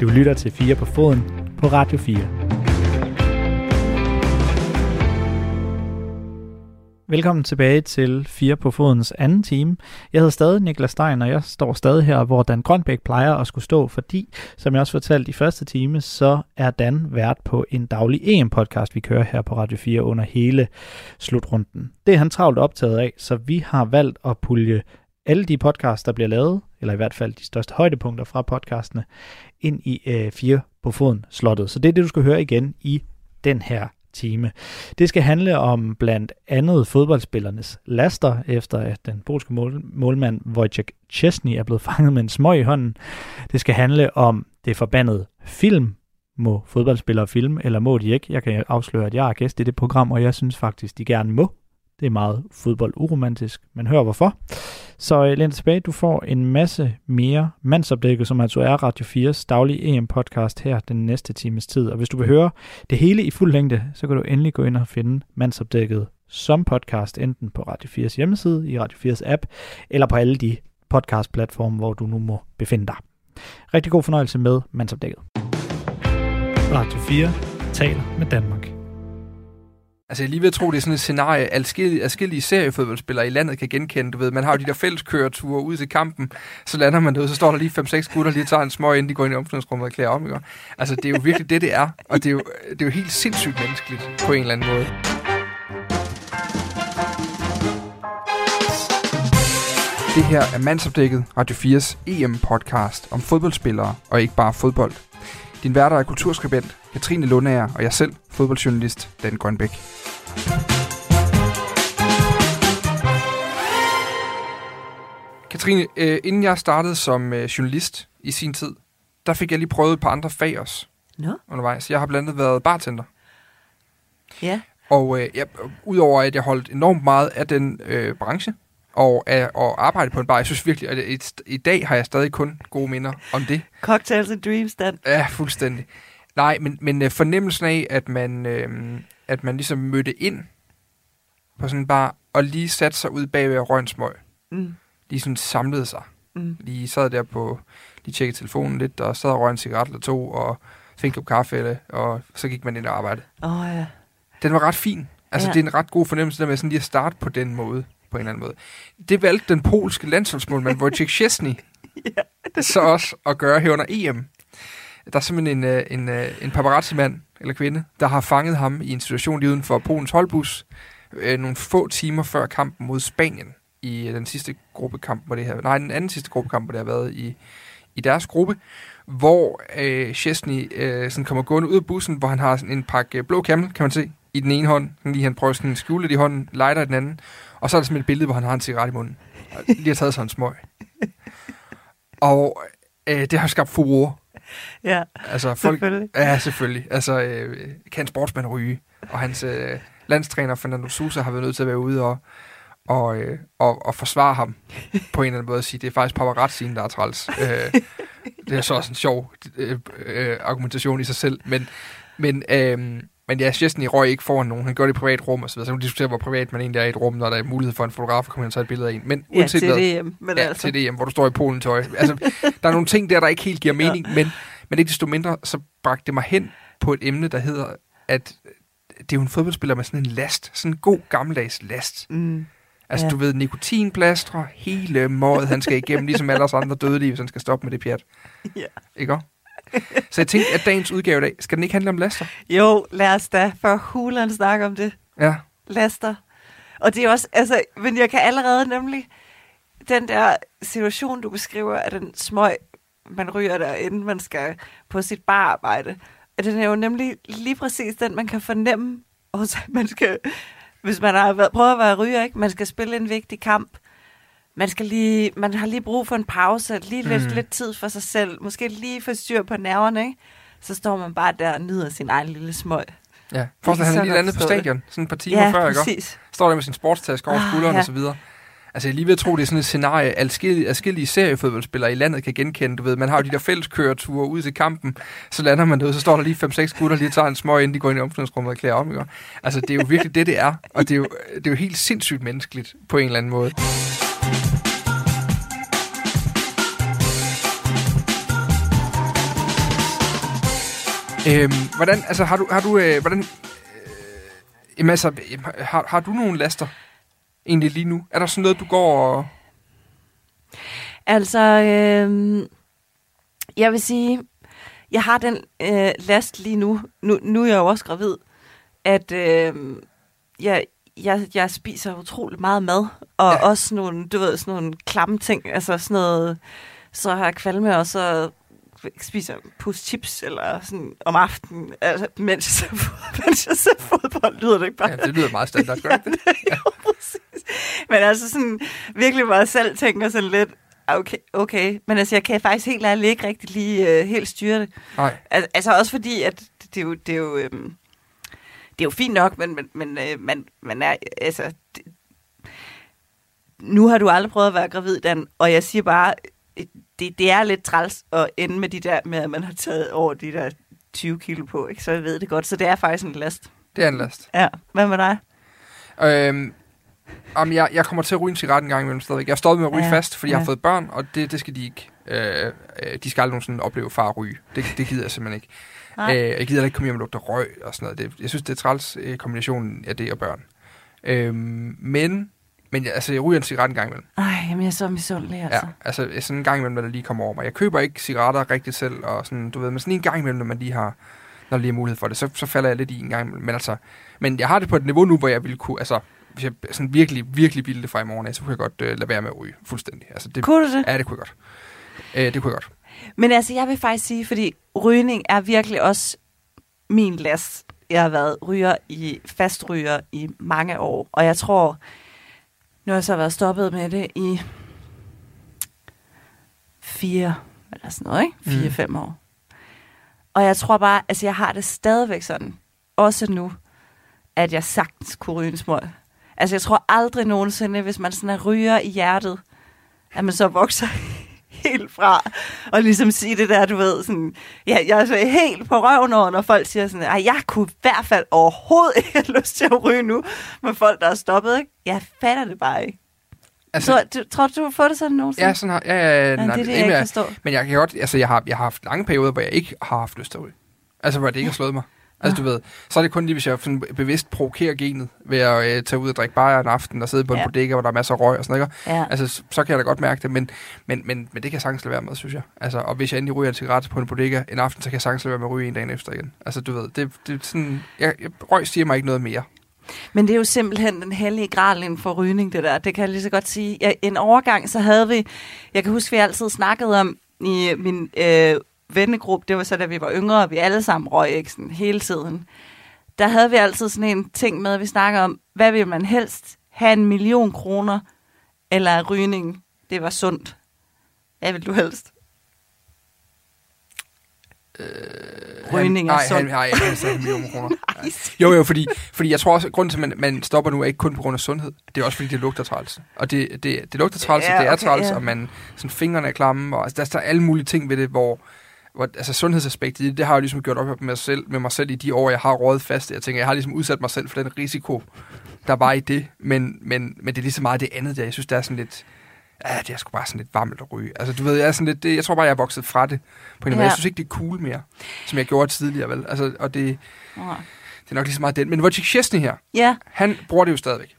Du lytter til 4 på foden på Radio 4. Velkommen tilbage til 4 på fodens anden time. Jeg hedder stadig Niklas Stein, og jeg står stadig her, hvor Dan Grønbæk plejer at skulle stå, fordi, som jeg også fortalte i første time, så er Dan vært på en daglig EM-podcast, vi kører her på Radio 4 under hele slutrunden. Det er han travlt optaget af, så vi har valgt at pulje alle de podcasts, der bliver lavet, eller i hvert fald de største højdepunkter fra podcastene, ind i øh, 4 på foden slottet. Så det er det, du skal høre igen i den her time. Det skal handle om blandt andet fodboldspillernes laster, efter at den polske mål, målmand Wojciech Chesney er blevet fanget med en smøg i hånden. Det skal handle om det forbandede film. Må fodboldspillere film, eller må de ikke? Jeg kan afsløre, at jeg er gæst i det program, og jeg synes faktisk, de gerne må. Det er meget fodbold uromantisk, men hør hvorfor. Så uh, læn tilbage, du får en masse mere mandsopdækket, som altså er Radio 4's daglige EM-podcast her den næste times tid. Og hvis du vil høre det hele i fuld længde, så kan du endelig gå ind og finde mandsopdækket som podcast, enten på Radio 4's hjemmeside, i Radio 4's app, eller på alle de podcast-platforme, hvor du nu må befinde dig. Rigtig god fornøjelse med mandsopdækket. Radio 4 taler med Danmark. Altså jeg lige ved at tro, det er sådan et scenarie, adskillige, adskillige seriefodboldspillere i landet kan genkende. Du ved, man har jo de der fælleskøreture ud til kampen, så lander man derude, så står der lige 5-6 gutter lige tager en smøg, inden de går ind i omklædningsrummet og klæder om. Ikke? Altså det er jo virkelig det, det er. Og det er, jo, det er jo helt sindssygt menneskeligt på en eller anden måde. Det her er mandsopdækket Radio 4's EM-podcast om fodboldspillere og ikke bare fodbold. Din værter er kulturskribent Katrine Lundager og jeg selv, fodboldjournalist Dan Grønbæk. Katrine, øh, inden jeg startede som øh, journalist i sin tid, der fik jeg lige prøvet et par andre fag også Nå, undervejs. Jeg har blandt andet været bartender. ja. Og øh, jeg, udover at jeg holdt enormt meget af den øh, branche, og, af, og arbejde på en bar, jeg synes virkelig, at i, i dag har jeg stadig kun gode minder om det. Cocktails and Dreams, Dan. Ja, fuldstændig. Nej, men, men øh, fornemmelsen af, at man, øh, at man ligesom mødte ind på sådan en bar, og lige satte sig ud bagved og røg en smøg. Mm. Lige sådan samlede sig. Mm. Lige sad der på, lige tjekkede telefonen lidt, og sad og røg en cigaret eller to, og fik en kop kaffe, eller, og så gik man ind og arbejdede. Åh, oh, ja. Den var ret fin. Altså, Ja. ja. det er en ret god fornemmelse, der med sådan lige at starte på den måde, på en eller anden måde. Det valgte den polske landsholdsmålmand, Wojciech Szczesny, så også at gøre her under EM. Der er simpelthen en, øh, en, øh, en paparazzi-mand, eller kvinde, der har fanget ham i en situation lige uden for Polens holdbus, øh, nogle få timer før kampen mod Spanien, i øh, den sidste gruppekamp, hvor det her, nej, den anden sidste gruppekamp, hvor det har været i, i deres gruppe, hvor øh, Chesney øh, sådan kommer gående ud af bussen, hvor han har sådan en pakke øh, blå kamel, kan man se, i den ene hånd. Sådan lige han prøver sådan at skjule det i hånden, lighter i den anden. Og så er der sådan et billede, hvor han har en cigaret i munden. Og lige har taget sig en smøg. Og øh, det har skabt furore. Ja, Altså, folk, selvfølgelig. Ja, selvfølgelig. Altså, øh, kan sportsmand ryge? Og hans øh, landstræner, Fernando Sousa, har været nødt til at være ude og, og, øh, og, og forsvare ham på en eller anden måde og sige, det er faktisk paparazzien, der er træls. Øh, det er så også en sjov øh, øh, argumentation i sig selv, men, men, øh, men ja, Chesney røg ikke foran nogen. Han gjorde det i privat rum og så videre. Så kan man diskutere, hvor privat man egentlig er i et rum, når der er mulighed for en fotograf at komme ind og tage et billede af en. Men Ja, uanset til hvad, hjem. Men ja, altså, til hjem, hvor du står i Polen tøj. Altså, der er nogle ting der, der ikke helt giver mening, ja. men, men ikke desto mindre, så bragte det mig hen på et emne, der hedder, at det er jo en fodboldspiller med sådan en last. Sådan en god gammeldags last. Mm. Altså, Ja. du ved, nikotinplastre, hele mådet, han skal igennem, ligesom alle os andre dødelige, hvis han skal stoppe med det pjat. Ja. Ikke også? Så jeg tænkte, at dagens udgave i dag, skal den ikke handle om laster? Jo, lad os da for hulen snakke om det. Ja. Laster. Og det er også, altså, men jeg kan allerede nemlig, den der situation, du beskriver, at den smøg, man ryger der, inden man skal på sit bararbejde, at den er jo nemlig lige præcis den, man kan fornemme, og man skal, hvis man har været, prøvet at være ryger, ikke? man skal spille en vigtig kamp, man, skal lige, man har lige brug for en pause, lige lidt, Mm. lidt tid for sig selv, måske lige få styr på nerverne, ikke? så står man bare der og nyder sin egen lille smøg. Ja. Forestil dig, han lige landet på det. stadion, sådan et par timer ja, før, ikke præcis. Står der med sin sportstaske over Ah, skulderen ja. og så videre. Altså, jeg lige ved at tro, det er sådan et scenarie, adskillige, adskillige seriefodboldspillere i landet kan genkende. Du ved, man har jo de der fælleskøreture ud til kampen, så lander man derude, så står der lige 5-6 gutter, lige tager en smøg, inden de går ind i omklædningsrummet og klæder om. Ikke? Altså, det er jo virkelig det, det er. Og det er, jo, det er jo helt sindssygt menneskeligt på en eller anden måde. Øhm, hvordan, altså, har du, har du, øh, hvordan, øh, jamen, altså, øh, har, har du nogle laster egentlig lige nu? Er der sådan noget, du går og... Altså, øh, jeg vil sige, jeg har den øh, last lige nu. nu. Nu er jeg jo også gravid, at øh, jeg, jeg, jeg spiser utrolig meget mad, og ja. også nogle, du ved, sådan nogle klamme ting, altså sådan noget, så har jeg kvalme, og så spiser pus chips eller sådan om aftenen, altså, mens, jeg ser, mens jeg ser fodbold, lyder det ikke bare? Ja, det lyder meget standard, gør det det? ja. jo, præcis. Men altså sådan, virkelig hvor jeg selv tænker sådan lidt, okay, okay. Men altså, jeg kan faktisk helt ærligt ikke rigtig lige uh, helt styre det. Nej. Al- altså også fordi, at det, det er jo, det er jo, øhm, det er jo fint nok, men, men, men øh, man, man er, altså, det, nu har du aldrig prøvet at være gravid, Dan, og jeg siger bare, øh, det, det er lidt træls at ende med de der, med at man har taget over de der 20 kilo på, ikke? så jeg ved det godt. Så det er faktisk en last. Det er en last. Ja, hvad med dig? Øhm, om jeg, jeg kommer til at ryge en cigaret en gang imellem stadigvæk. Jeg er stoppet med at ryge Ja, fast, fordi ja. jeg har fået børn, og det, det skal de ikke. Øh, øh, de skal aldrig nogensinde opleve far ryge. Det, det gider jeg simpelthen ikke. Nej. Øh, jeg gider ikke komme hjem og lugte røg og sådan noget. Det, jeg synes, det er træls øh, kombinationen af det og børn. Øhm, men, men altså, jeg ryger en cigaret en gang imellem. Ej, jamen, jeg er så misundelig, altså. Ja, altså sådan en gang imellem, når det lige kommer over mig. Jeg køber ikke cigaretter rigtig selv, og sådan, du ved, men sådan en gang imellem, når man lige har, når lige er mulighed for det, så, så falder jeg lidt i en gang imellem. Men altså, men jeg har det på et niveau nu, hvor jeg ville kunne, altså, hvis jeg sådan virkelig, virkelig ville det fra i morgen af, så kunne jeg godt øh, lade være med at ryge fuldstændig. Altså, det, Kunne du det? Ja, det kunne jeg godt. Øh, det kunne jeg godt. Men altså, jeg vil faktisk sige, fordi rygning er virkelig også min last. Jeg har været ryger i fastryger i mange år, og jeg tror, nu har jeg så været stoppet med det i fire, eller sådan noget, ikke? Fire-fem år. Og jeg tror bare, altså jeg har det stadigvæk sådan, også nu, at jeg sagtens kunne ryge en smøg. Altså jeg tror aldrig nogensinde, hvis man sådan er ryger i hjertet, at man så vokser helt fra, og ligesom sige det der, du ved, sådan, ja, jeg er så helt på røven over, når folk siger sådan, at jeg kunne i hvert fald overhovedet ikke have lyst til at ryge nu, med folk, der er stoppet, ikke? Jeg fatter det bare ikke. Altså, Så, du, tror du, du har fået det sådan nogensinde? ja, sådan har, ja, ja, ja, nej, det er det, jeg ikke forstår. Men jeg kan godt, altså jeg har, jeg har haft lange perioder, hvor jeg ikke har haft lyst til at ryge. Altså hvor det ikke har slået mig. Altså du ved, så er det kun lige, hvis jeg sådan bevidst provokerer genet ved at øh, tage ud og drikke bajer en aften og sidde på en Ja. bodega, hvor der er masser af røg og sådan noget. Ja. Altså så, så kan jeg da godt mærke det, men, men, men, men det kan jeg sagtens lade være med, synes jeg. Altså, og hvis jeg endelig ryger en cigaret på en bodega en aften, så kan jeg sagtens lade være med at ryge en dag efter igen. Altså du ved, det, det er sådan, jeg, jeg, røg siger mig ikke noget mere. Men det er jo simpelthen den hellige gral inden for rygning, det der. Det kan jeg lige så godt sige. Ja, en overgang, så havde vi... Jeg kan huske, vi altid snakkede om i min øh, vennegruppe, det var så, da vi var yngre, og vi alle sammen røg ikke sådan hele tiden. Der havde vi altid sådan en ting med, at vi snakker om, hvad vil man helst? Have en million kroner, eller er rygning, det var sundt? Hvad vil du helst? Rygning er nej, sundt. nej, han sagde en million kroner. Nej. Jo, jo, fordi, fordi jeg tror også, at grunden til, at man, man stopper nu, er ikke kun på grund af sundhed. Det er også, fordi det lugter træls. Og det, det, det lugter træls, Ja, og det er okay, træls, ja. og man, sådan, fingrene er klamme, og altså, der er alle mulige ting ved det, hvor altså sundhedsaspektet i det, det har jeg ligesom gjort op med mig, selv, med mig selv i de år, jeg har rådet fast. Jeg tænker, jeg har ligesom udsat mig selv for den risiko, der var i det, men, men, men det er lige så meget det andet der. Jeg synes, det er sådan lidt, ja, det er sgu bare sådan lidt varmt at ryge. Altså, du ved, jeg er sådan lidt, det, jeg tror bare, jeg er vokset fra det på en måde. Ja. Jeg synes ikke, det er cool mere, som jeg gjorde tidligere, vel? Altså, og det, Nej. det er nok lige så meget den. Men Wojciech Szczesny her, Ja, han bruger det jo stadigvæk.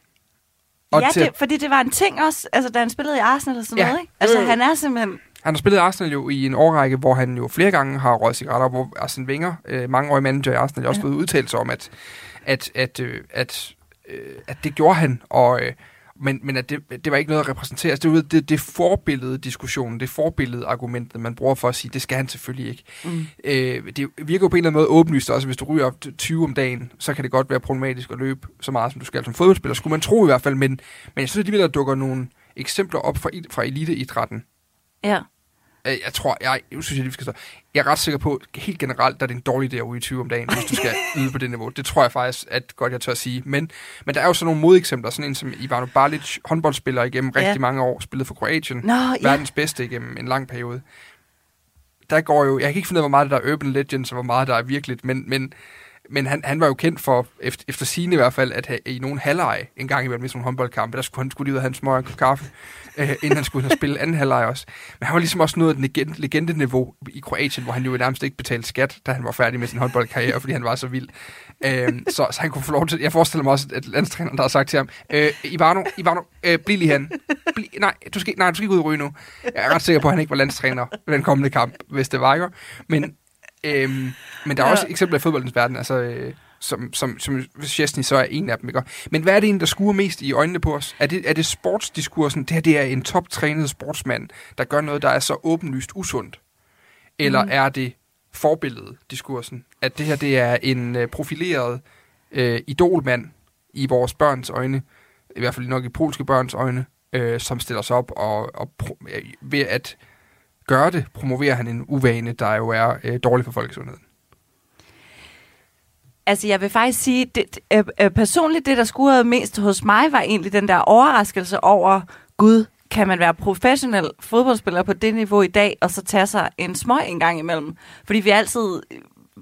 Og ja til, det, fordi det var en ting også, altså da han spillede i Arsenal og sådan Ja. noget, ikke? Altså han er simpelthen... Han har spillet Arsenal jo i en årrække, hvor han jo flere gange har røget cigaretter, hvor Arsene Wenger, øh, mangeårig manager i Arsenal, også Ja. fået udtalt sig om, at, at, at, øh, at, øh, at det gjorde han, og, øh, men, men at det, det var ikke noget at repræsentere. Altså, det, det, det forbillede diskussionen, det forbillede argumentet, man bruger for at sige, det skal han selvfølgelig ikke. Mm. Øh, det virker jo på en eller anden måde åbenlyst også, hvis du ryger op til 20 om dagen, så kan det godt være problematisk at løbe så meget, som du skal som fodboldspiller, skulle man tro i hvert fald, men, men jeg synes alligevel, der dukker nogle eksempler op fra, fra eliteidrætten, Ja. Øh, Jeg tror, jeg, jeg synes, jeg, lige, skal stå. Jeg er ret sikker på, helt generelt, der er det en dårlig idé at ryge 20 om dagen, hvis du skal yde på det niveau. Det tror jeg faktisk, at godt jeg tør at sige. Men, men der er jo sådan nogle modeksempler, sådan en som Ivano Balic, håndboldspiller igennem rigtig Ja. mange år, spillet for Kroatien, Nå, ja. verdens bedste igennem en lang periode. Der går jo, jeg kan ikke finde ud af, hvor meget der er urban legends, og hvor meget der er virkeligt, men, men Men han, han var jo kendt for, efter, efter sine i hvert fald, at have, i nogle halvleje en gang imellem i sådan nogle håndboldkampe, der skulle han skulle lige ud og have en smøg og kaffe, øh, inden han skulle ind og spille anden halvleg også. Men han var ligesom også noget af et legend, legendeniveau i Kroatien, hvor han jo nærmest ikke betalte skat, da han var færdig med sin håndboldkarriere, fordi han var så vild. Øh, så, så han kunne få lov til, jeg forestiller mig også, at landstræneren, der har sagt til ham, øh, Ivano, Ivano, øh, bliv lige hen. Bli, nej, du skal, nej, du skal ikke ud og ryge nu. Jeg er ret sikker på, at han ikke var landstræner ved den kommende kamp, hvis det var, ikke? Men, øh, men der er også eksempler i fodboldens verden, altså... Øh, som, som, som Chesney så er en af dem. Ikke? Men hvad er det egentlig, der skuer mest i øjnene på os? Er det, er det sportsdiskursen? Det her det er en toptrænet sportsmand, der gør noget, der er så åbenlyst usundt? Eller mm. er det forbilledet diskursen? At det her det er en uh, profileret uh, idolmand i vores børns øjne, i hvert fald nok i polske børns øjne, uh, som stiller sig op og, og pro- ved at gøre det, promoverer han en uvane, der jo er uh, dårlig for folkesundheden. Altså, jeg vil faktisk sige, det, øh, øh, personligt det, der skurede mest hos mig, var egentlig den der overraskelse over, gud, kan man være professionel fodboldspiller på det niveau i dag, og så tage sig en smøg en gang imellem? Fordi vi altid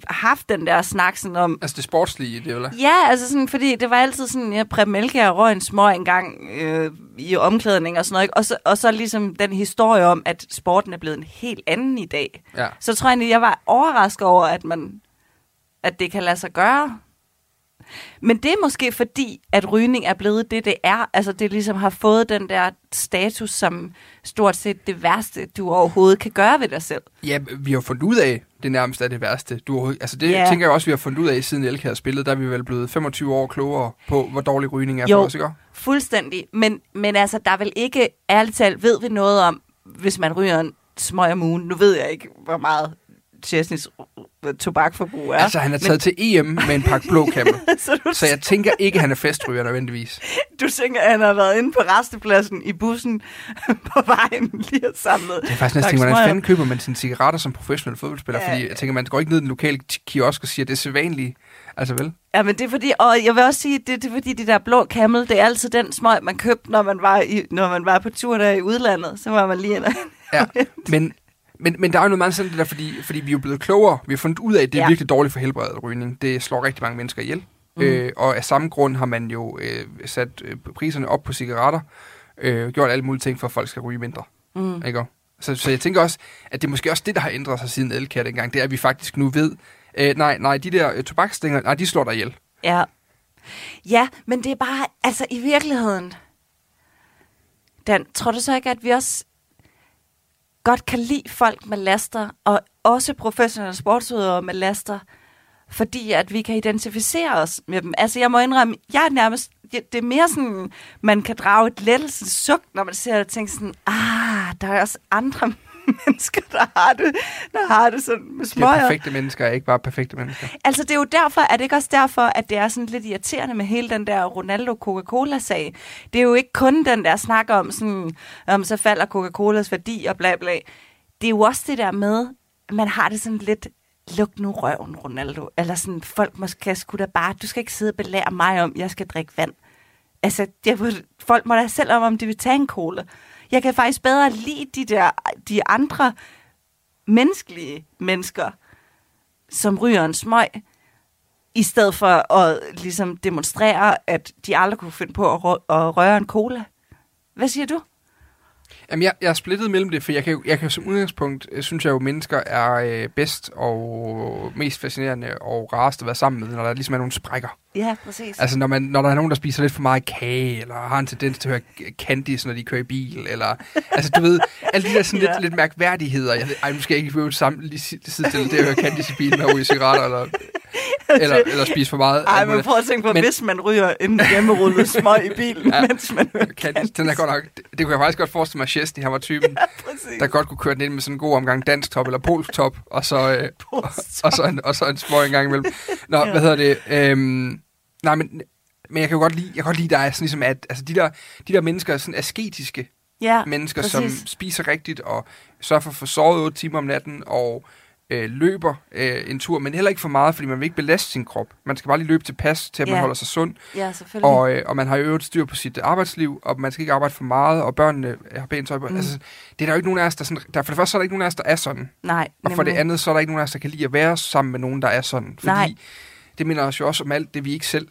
haft den der snak sådan om... Altså det sportslige, det eller? Ja, altså sådan, fordi det var altid sådan, jeg ja, Mælke og røg en smøg en gang øh, i omklædning og sådan noget, ikke? Og, så, og så ligesom den historie om, at sporten er blevet en helt anden i dag. Ja. Så tror jeg, at jeg var overrasket over, at man at det kan lade sig gøre. Men det er måske fordi, at rygning er blevet det, det er. Altså det ligesom har fået den der status som stort set det værste, du overhovedet kan gøre ved dig selv. Ja, vi har fundet ud af, det nærmest er det værste. Du, altså det ja. tænker jeg også, vi har fundet ud af, siden Elke har spillet. Der er vi vel blevet 25 år klogere på, hvor dårlig rygning er jo, for os, ikke? fuldstændig. Men, men altså, der er vel ikke, ærligt talt, ved vi noget om, hvis man ryger en smøg om ugen. Nu ved jeg ikke, hvor meget Chesneys tobakforbrug er. Altså, han er taget men... til EM med en pakke blå kammel. så, du... så jeg tænker ikke, at han er festryger nødvendigvis. Du tænker, at han har været inde på restepladsen i bussen på vejen lige og samlet. Det er faktisk næsten, hvordan fanden køber man sine cigaretter som professionel fodboldspiller? Ja. Fordi jeg tænker, man går ikke ned i den lokale kiosk og siger, at det er sædvanligt. Altså vel? Ja, men det er fordi, og jeg vil også sige, det, det er fordi, de der blå kammel, det er altid den smøg, man købte, når man var, i, når man var på tur der i udlandet. Så var man lige ind Ja, men men, men der er jo noget meget sådan det der, fordi, fordi vi er jo blevet klogere. Vi har fundet ud af, at det er ja. virkelig dårligt for helbredet rygning. Det slår rigtig mange mennesker ihjel. Mm. Øh, og af samme grund har man jo øh, sat øh, priserne op på cigaretter. Øh, gjort alle mulige ting for, at folk skal ryge mindre. Mm. Ikke? Så, så jeg tænker også, at det er måske også det, der har ændret sig siden Elkær dengang. Det er, at vi faktisk nu ved, øh, nej, nej, de der øh, tobaksstænger, nej, de slår dig ihjel. Ja. Ja, men det er bare, altså i virkeligheden, Dan, tror du så ikke, at vi også godt kan lide folk med laster, og også professionelle sportsudøvere med laster, fordi at vi kan identificere os med dem. Altså, jeg må indrømme, jeg er nærmest, det er mere sådan, man kan drage et lettelsesuk, når man ser det og tænker sådan, ah, der er også andre mennesker, der har det, der har det sådan med smøger. Det er perfekte mennesker, ikke bare perfekte mennesker. Altså, det er jo derfor, er det ikke også derfor, at det er sådan lidt irriterende med hele den der Ronaldo-Coca-Cola-sag? Det er jo ikke kun den der snak om, sådan, om så falder Coca-Colas værdi og bla bla. Det er jo også det der med, man har det sådan lidt, luk nu røven, Ronaldo. Eller sådan, folk måske skulle da bare, du skal ikke sidde og belære mig om, jeg skal drikke vand. Altså, det, folk må da selv om, om de vil tage en cola. Jeg kan faktisk bedre lide de der, de andre menneskelige mennesker, som ryger en smøg, i stedet for at ligesom demonstrere, at de aldrig kunne finde på at, at røre en cola. Hvad siger du? Jamen, jeg, jeg er splittet mellem det, for jeg kan, jeg kan som udgangspunkt, øh, synes jeg jo, mennesker er øh, bedst og mest fascinerende og rarest at være sammen med, når der ligesom er nogle sprækker. Ja, præcis. Altså, når, man, når der er nogen, der spiser lidt for meget kage, eller har en tendens til at høre candies, når de kører i bil, eller... altså, du ved, alle de der sådan ja. lidt, lidt mærkværdigheder. Jeg, ej, nu skal jeg ikke behøve sammen lige sidde til det at høre candies i bilen med ryge cigaretter, eller, eller, eller spise for meget. Ej, men prøv at tænke på, men, hvis man ryger en hjemmerullet smøg i bilen, ja, mens man hører candies. Den er godt nok, det, det kunne jeg faktisk godt forestille mig, at han var typen, ja, der godt kunne køre den ind med sådan en god omgang dansk top, eller polsk top, og så, øh, og, og, så en, og så en smøg en gang imellem. Nå, ja. hvad hedder det? Øhm, Nej, men, men jeg kan jo godt lide, jeg kan godt lide, der er sådan ligesom, at altså, de, der, de der mennesker er sådan asketiske ja, mennesker, præcis. som spiser rigtigt og sørger for at få sovet 8 timer om natten og øh, løber øh, en tur, men heller ikke for meget, fordi man vil ikke belaste sin krop. Man skal bare lige løbe til pas, til at ja. man holder sig sund. Ja, selvfølgelig. Og, øh, og man har jo øvet styr på sit arbejdsliv, og man skal ikke arbejde for meget, og børnene har pænt tøj på. Mm. Altså, det er der jo ikke nogen af os, der sådan, der, for det første så er der ikke nogen af os, der er sådan. Nej, Og for det andet, så er der ikke nogen af os, der kan lide at være sammen med nogen, der er sådan. Fordi Nej det minder os jo også om alt det, vi ikke selv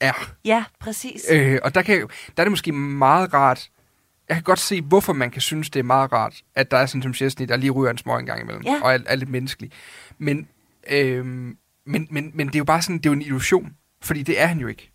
er. Ja, præcis. Øh, og der, kan, der er det måske meget rart, jeg kan godt se, hvorfor man kan synes, det er meget rart, at der er sådan som Chesney, der lige ryger en smøg en gang imellem, Ja. og er, er lidt menneskelig. Men, øh, men, men, men det er jo bare sådan, det er jo en illusion, fordi det er han jo ikke.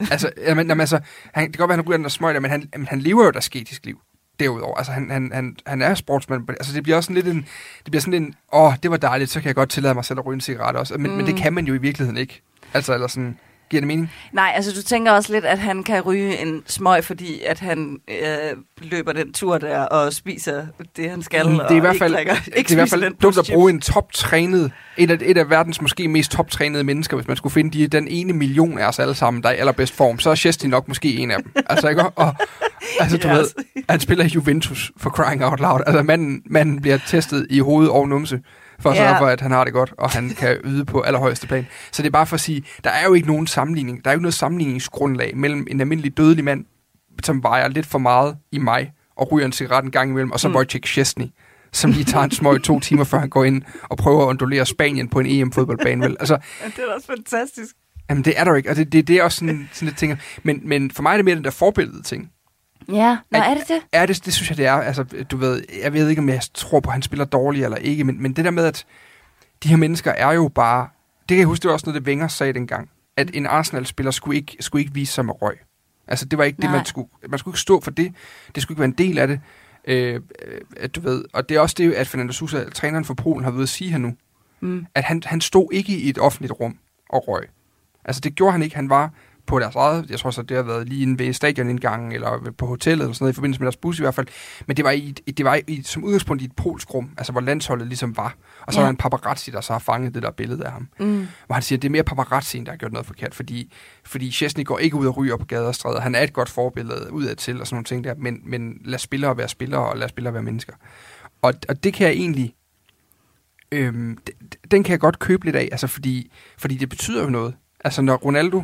altså, jamen, jamen, altså han, det kan godt være, han ryger den der smøg men han, men han lever jo et asketisk liv derudover. Altså, han, han, han, han er sportsmand. Altså, det bliver også sådan lidt en... Det bliver sådan en... Åh, det var dejligt, så kan jeg godt tillade mig selv at ryge en cigaret også. Men, mm. men det kan man jo i virkeligheden ikke. Altså, eller sådan... Giver det mening? Nej, altså du tænker også lidt, at han kan ryge en smøg, fordi at han øh, løber den tur der og spiser det, han skal. Det er i hvert fald, ikke, drikker, det ikke er i hvert fald dumt at bruge en toptrænet, et af, et af verdens måske mest toptrænede mennesker, hvis man skulle finde de, den ene million af os alle sammen, der er i allerbedst form, så er Chesney nok måske en af dem. Altså, ikke? Og, altså, du Yes. ved, han spiller Juventus for crying out loud. Altså, manden, manden bliver testet i hoved og numse, for at Ja. sørge for, at han har det godt, og han kan yde på allerhøjeste plan. Så det er bare for at sige, der er jo ikke nogen sammenligning, der er jo ikke noget sammenligningsgrundlag mellem en almindelig dødelig mand, som vejer lidt for meget i mig, og ryger en cigaret en gang imellem, og så Mm. Wojciech Szczesny, som lige tager en smøg to timer, før han går ind og prøver at undulere Spanien på en EM-fodboldbane. Vel? Altså, Ja, det er også fantastisk. jamen, det er der ikke, og det, det, det er også sådan, sådan lidt ting. Men, men for mig er det mere den der forbillede ting. Ja, nå, At- er det det? Ja, det, det synes jeg, det er. Altså, du ved, jeg ved ikke, om jeg tror på, at han spiller dårligt eller ikke, men, men det der med, at de her mennesker er jo bare... Det kan jeg huske, det var også noget, det Wenger sagde dengang, at en Arsenal-spiller skulle ikke, skulle ikke vise sig med røg. Altså, det var ikke det, Nej. man skulle... Man skulle ikke stå for det. Det skulle ikke være en del af det. Øh, øh, at du ved, og det er også det, at Fernando Sousa, træneren for Polen, har ved at sige her nu, Mm. at han, han stod ikke i et offentligt rum og røg. Altså det gjorde han ikke. Han var på deres eget, jeg tror så, det har været lige inde ved stadionindgangen, eller på hotellet, eller sådan noget, i forbindelse med deres bus i hvert fald. Men det var, i, et- det var i, som udgangspunkt i et polsk rum, altså hvor landsholdet ligesom var. Og så Ja. var en paparazzi, der så har fanget det der billede af ham. Mm. Hvor han siger, at det er mere paparazzien, der har gjort noget forkert, fordi, fordi Chesney går ikke ud og ryger på gader og stræder. Han er et godt forbillede udad til og sådan nogle ting der, men, men lad spillere være spillere, og lad spillere være mennesker. Og, og det kan jeg egentlig, øhm, den kan jeg godt købe lidt af, altså fordi, fordi det betyder jo noget. Altså når Ronaldo,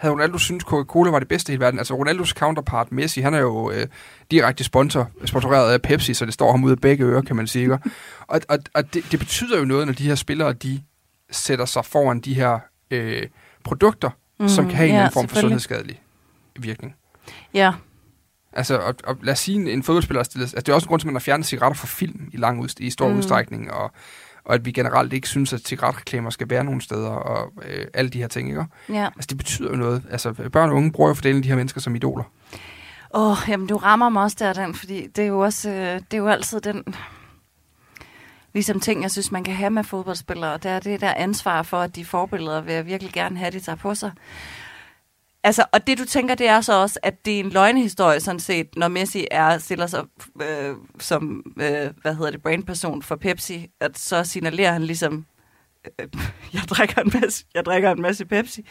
havde Ronaldo synes Coca-Cola var det bedste i hele verden, altså Ronaldos counterpart Messi, han er jo øh, direkte sponsor, sponsoreret af Pepsi, så det står ham ud af begge ører, kan man sige. Ikke? Og, og, og det, det betyder jo noget, når de her spillere, de sætter sig foran de her øh, produkter, mm, som kan have en ja, anden form for sundhedsskadelig virkning. Ja, Altså, og, og lad os sige, en, en fodboldspiller er stillet, altså det er også en grund til, at man har fjernet cigaretter fra film i, lang udst- i stor mm. udstrækning, og, og at vi generelt ikke synes, at cigaretreklamer skal være nogen steder, og øh, alle de her ting, ikke? ja. Altså, det betyder jo noget. Altså, børn og unge bruger jo for delen de her mennesker som idoler. Åh, oh, jamen du rammer mig også der, den, fordi det er jo også, øh, det er jo altid den, ligesom ting, jeg synes, man kan have med fodboldspillere, det er det der ansvar for, at de forbilleder vil jeg virkelig gerne have, de tager på sig. Altså, og det du tænker, det er så også, at det er en løgnehistorie, sådan set, når Messi er, stiller sig øh, som, øh, hvad hedder det, brandperson for Pepsi, at så signalerer han ligesom, øh, jeg, drikker en masse, jeg drikker en masse Pepsi.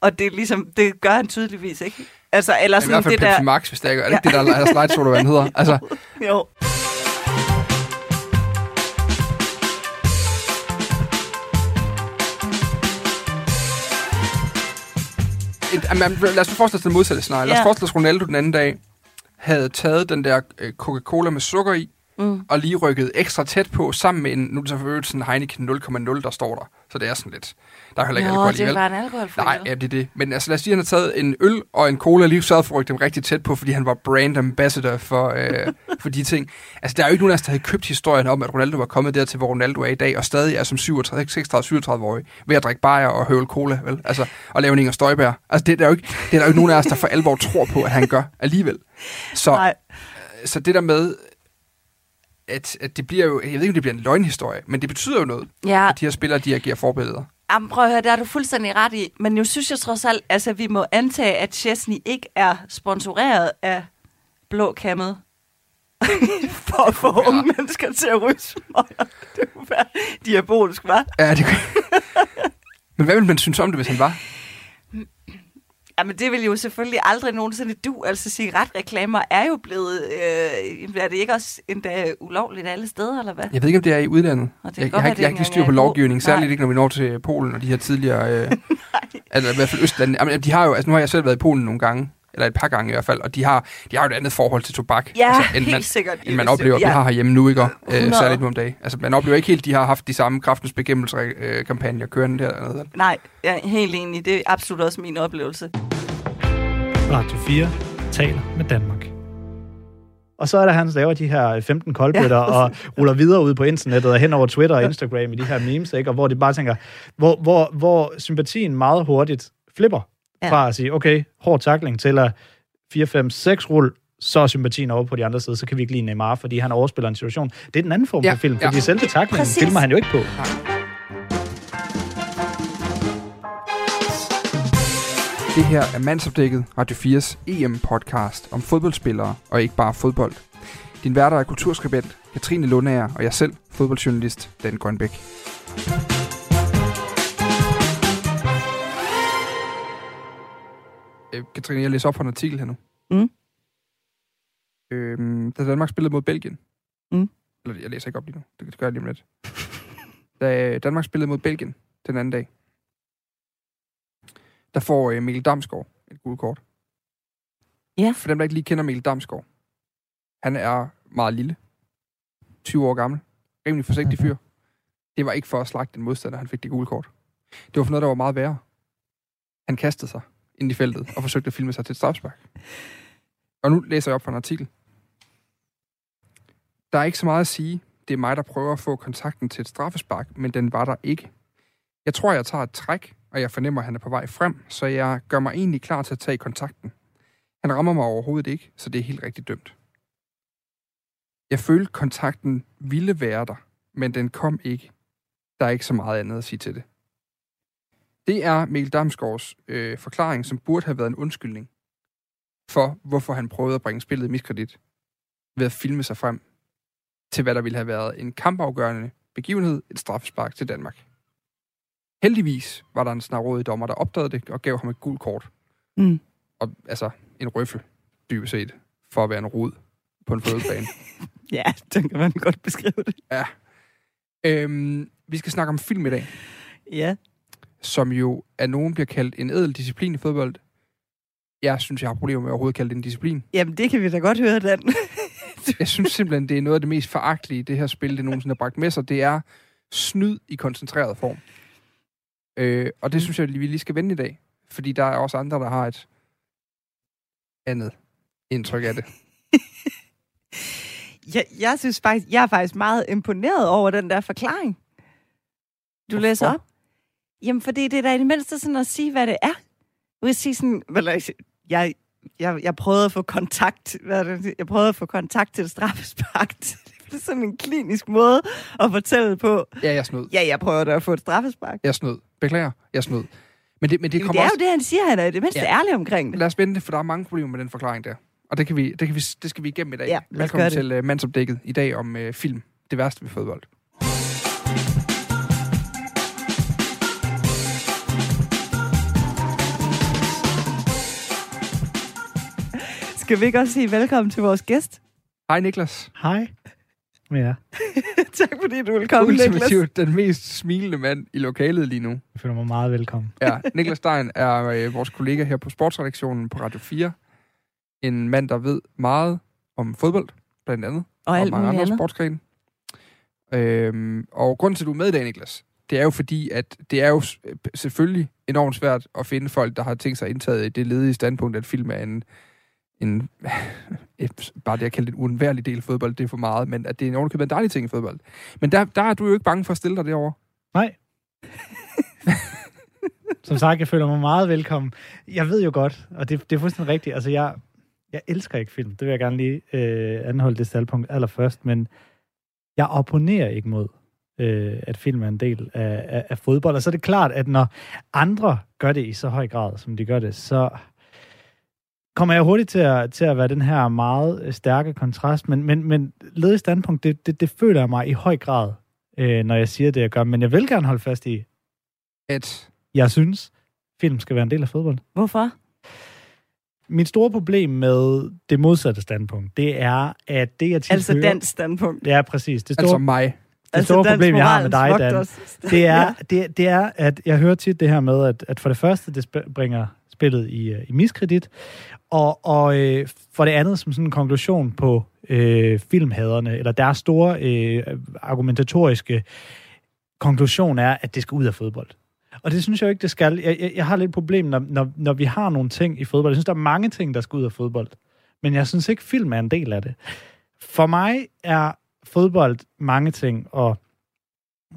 Og det er ligesom, det gør han tydeligvis ikke. Altså, eller I sådan hvert fald det Pepsi der... Max, hvis det er, er det ikke det, der er slide hvad hedder? Altså, Jo. Et, jamen, lad os forestille os det modsatte scenarie. Lad os Ja. forestille os, Ronaldo den anden dag havde taget den der øh, Coca-Cola med sukker i, Mm. og lige rykket ekstra tæt på, sammen med en, nu er det så for sådan Heineken 0,0, der står der. Så det er sådan lidt, der er heller ikke Nå, alkohol det vel? var en alkoholfri Nej, ja, det er det. Men altså, lad os sige, at han har taget en øl og en cola, lige sørget for at rykke dem rigtig tæt på, fordi han var brand ambassador for, øh, for de ting. Altså, der er jo ikke nogen af os, der havde købt historien om, at Ronaldo var kommet dertil, hvor Ronaldo er i dag, og stadig er som 36-37-årig ved at drikke bajer og høvle cola, vel? Altså, og lave Inger Støjbær. Altså, det er, der jo ikke, det er der jo ikke nogen af os, der for alvor tror på, at han gør alligevel. Så, Nej. så det der med, at, at det bliver jo, jeg ved ikke, om det bliver en løgnhistorie, men det betyder jo noget, Ja, at de her spillere, de agerer forbilleder. Jamen, prøv at høre, der er du fuldstændig ret i. Men nu synes jeg trods alt, altså vi må antage, at Chesney ikke er sponsoreret af blå kammet. for at få unge mennesker til at ryge smøger. Det kunne være diabolisk, hva'? Ja, det Men hvad ville man synes om det, hvis han var? Jamen, det vil jo selvfølgelig aldrig nogensinde du. Altså, cigaretreklamer er jo blevet... Øh, er det ikke også endda ulovligt alle steder, eller hvad? Jeg ved ikke, om det er i udlandet. Jeg, godt jeg, har ikke, jeg har ikke styr på. Nej. særligt ikke, når vi når til Polen og de her tidligere... Øh, altså i hvert fald Østland. Jamen, de har jo, altså nu har jeg selv været i Polen nogle gange, Eller et par gange i hvert fald. Og de har, de har jo et andet forhold til tobak. Ja, altså, end helt man, sikkert. end man oplever, ja. vi har herhjemme nu, ikke? Og, Øh, 100. særligt nu om dagen. Altså, man oplever ikke helt, de har haft de samme kraftens bekæmpelse-kampagner kørende dernede. Nej, jeg er helt enig. Det er absolut også min oplevelse. Radio 4 taler med Danmark. Og så er der, han laver de her 15 koldbøtter ja. og ruller videre ud på internettet og hen over Twitter og Instagram i de her memes, ikke? og hvor de bare tænker, hvor, hvor, hvor sympatien meget hurtigt flipper Ja. fra at sige, okay, hård takling til at 4, 5, 6 rull, så er sympatien over på de andre side, så kan vi ikke lide Neymar, fordi han overspiller en situation. Det er den anden form Ja, for film, ja. fordi selve taklingen Præcis. filmer han jo ikke på. Det her er Mandsopdækket, Radio 4's EM-podcast om fodboldspillere og ikke bare fodbold. Din værter er kulturskribent Katrine Lundager og jeg selv, fodboldjournalist Dan Grønbæk. Øh, Katrine, jeg læser op fra en artikel her nu. Mm. Øhm, da Danmark spillede mod Belgien. Mm. Eller, jeg læser ikke op lige nu. Det gør jeg lige om lidt. da Danmark spillede mod Belgien den anden dag, der får øh, Mikkel Damsgaard et gult kort. Ja. For dem, der ikke lige kender Mikkel Damsgaard, han er meget lille. 20 år gammel. Rimelig forsigtig fyr. Det var ikke for at slagte en modstander, han fik det gule kort. Det var for noget, der var meget værre. Han kastede sig ind i feltet og forsøgte at filme sig til et strafspark. Og nu læser jeg op fra en artikel. Der er ikke så meget at sige. Det er mig, der prøver at få kontakten til et straffespark, men den var der ikke. Jeg tror, jeg tager et træk, og jeg fornemmer, at han er på vej frem, så jeg gør mig egentlig klar til at tage kontakten. Han rammer mig overhovedet ikke, så det er helt rigtig dømt. Jeg følte, kontakten ville være der, men den kom ikke. Der er ikke så meget andet at sige til det. Det er Mikkel Damsgaards øh, forklaring, som burde have været en undskyldning for, hvorfor han prøvede at bringe spillet i miskredit ved at filme sig frem til, hvad der ville have været en kampafgørende begivenhed, et straffespark til Danmark. Heldigvis var der en snarrådig dommer, der opdagede det og gav ham et gult kort. Mm. Og altså en røffel, dybest set, for at være en rod på en fodboldbane. Ja, den kan man godt beskrive det. ja. Øhm, vi skal snakke om film i dag, Ja. Som jo af nogen bliver kaldt en ædel disciplin i fodbold. Jeg synes, jeg har problemer med at overhovedet kalde det en disciplin. Jamen, det kan vi da godt høre, Dan. Jeg synes simpelthen, det er noget af det mest foragtelige, det her spil, det nogensinde har bragt med sig. Det er snyd i koncentreret form. Øh, og det synes jeg, vi lige skal vende i dag. Fordi der er også andre, der har et andet indtryk af det. jeg, jeg synes faktisk, jeg er faktisk meget imponeret over den der forklaring, du Hvorfor? læser op. Jamen, fordi det er da i det mindste sådan at sige, hvad det er. Kan sige sådan, eller, jeg, jeg, jeg prøvede at få kontakt, hvad er det, jeg prøvede at få kontakt til et straffespark. Det er sådan en klinisk måde at fortælle det på. Ja, jeg snød. Ja, jeg prøver da at få et straffespark. Jeg snød. Beklager, jeg snød. Men det, men det kommer det er også... jo det, han siger, han er i det mindste Ja. ærlig omkring det. Lad os vente, for der er mange problemer med den forklaring der. Og det, kan vi, det, kan vi, det skal vi igennem i dag. Ja, Velkommen til uh, Mandsopdækket i dag om uh, film. Det værste ved fodbold. Skal vi ikke også sige velkommen til vores gæst? Hej Niklas. Hej. Ja, tak fordi du vil komme, Niklas. Ultimativt den mest smilende mand i lokalet lige nu. jeg føler mig meget velkommen. Ja, Niklas Stein er øh, vores kollega her på sportsredaktionen på Radio 4. En mand, der ved meget om fodbold, blandt andet. Og alt mange andre sportsgrene. Øhm, og grunden til, at du er med i dag, Niklas, det er jo fordi, at det er jo s- selvfølgelig enormt svært at finde folk, der har tænkt sig indtaget i det ledige standpunkt, at film er en, en et, bare det, jeg kalder det en uundværlig del af fodbold, det er for meget, men at det er en ordentlig en dejlig ting i fodbold. Men der, der er du jo ikke bange for at stille dig derovre. Nej. Som sagt, jeg føler mig meget velkommen. Jeg ved jo godt, og det, det er fuldstændig rigtigt, altså jeg, jeg elsker ikke film. Det vil jeg gerne lige øh, anholde det standpunkt allerførst, men jeg opponerer ikke mod, øh, at film er en del af, af, af fodbold. Og så er det klart, at når andre gør det i så høj grad, som de gør det, så kommer jeg hurtigt til at, til at være den her meget øh, stærke kontrast, men, men, men ledet standpunkt, det, det, det føler jeg mig i høj grad, øh, når jeg siger det, jeg gør. Men jeg vil gerne holde fast i, At jeg synes, film skal være en del af fodbold. Hvorfor? Mit store problem med det modsatte standpunkt, det er, at det, jeg tit Altså hører... dansk standpunkt. Ja, præcis. Det store, altså mig. det store dansk problem, jeg har med dig, Dan, det er, det, det er, at jeg hører tit det her med, at, at for det første, det bringer spillet i, øh, i miskredit. Og, og øh, for det andet, som sådan en konklusion på øh, filmhaderne, eller deres store øh, argumentatoriske konklusion er, at det skal ud af fodbold. Og det synes jeg jo ikke, det skal. Jeg, jeg, jeg har lidt problem, når, når, når vi har nogle ting i fodbold. Jeg synes, der er mange ting, der skal ud af fodbold. Men jeg synes ikke, film er en del af det. For mig er fodbold mange ting, og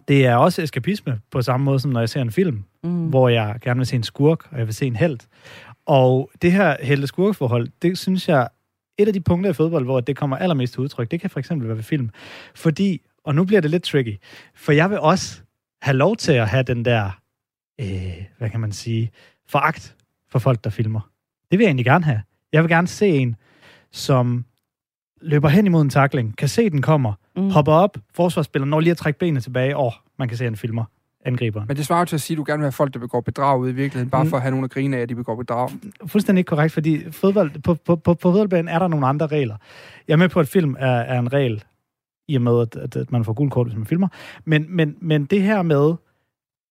det er også eskapisme på samme måde, som når jeg ser en film, mm. hvor jeg gerne vil se en skurk, og jeg vil se en held. Og det her helte-skurk-forhold, det synes jeg, et af de punkter i fodbold, hvor det kommer allermest til udtryk, det kan for eksempel være ved film. Fordi, og nu bliver det lidt tricky, for jeg vil også have lov til at have den der, øh, hvad kan man sige, foragt for folk, der filmer. Det vil jeg egentlig gerne have. Jeg vil gerne se en, som løber hen imod en takling, kan se, den kommer, mm. hopper op, forsvarsspiller når lige at trække benene tilbage, og man kan se, at han filmer angriber. Men det svarer jo til at sige, at du gerne vil have folk, der begår bedrag ude i virkeligheden, bare mm. for at have nogen at grine af, at de begår bedrag. Fuldstændig ikke korrekt, fordi fodbold, på, på, på, på fodboldbanen er der nogle andre regler. Jeg er med på, at film er, er en regel, i og med, at, at, at man får gul kort, hvis man filmer. Men, men, men det her med,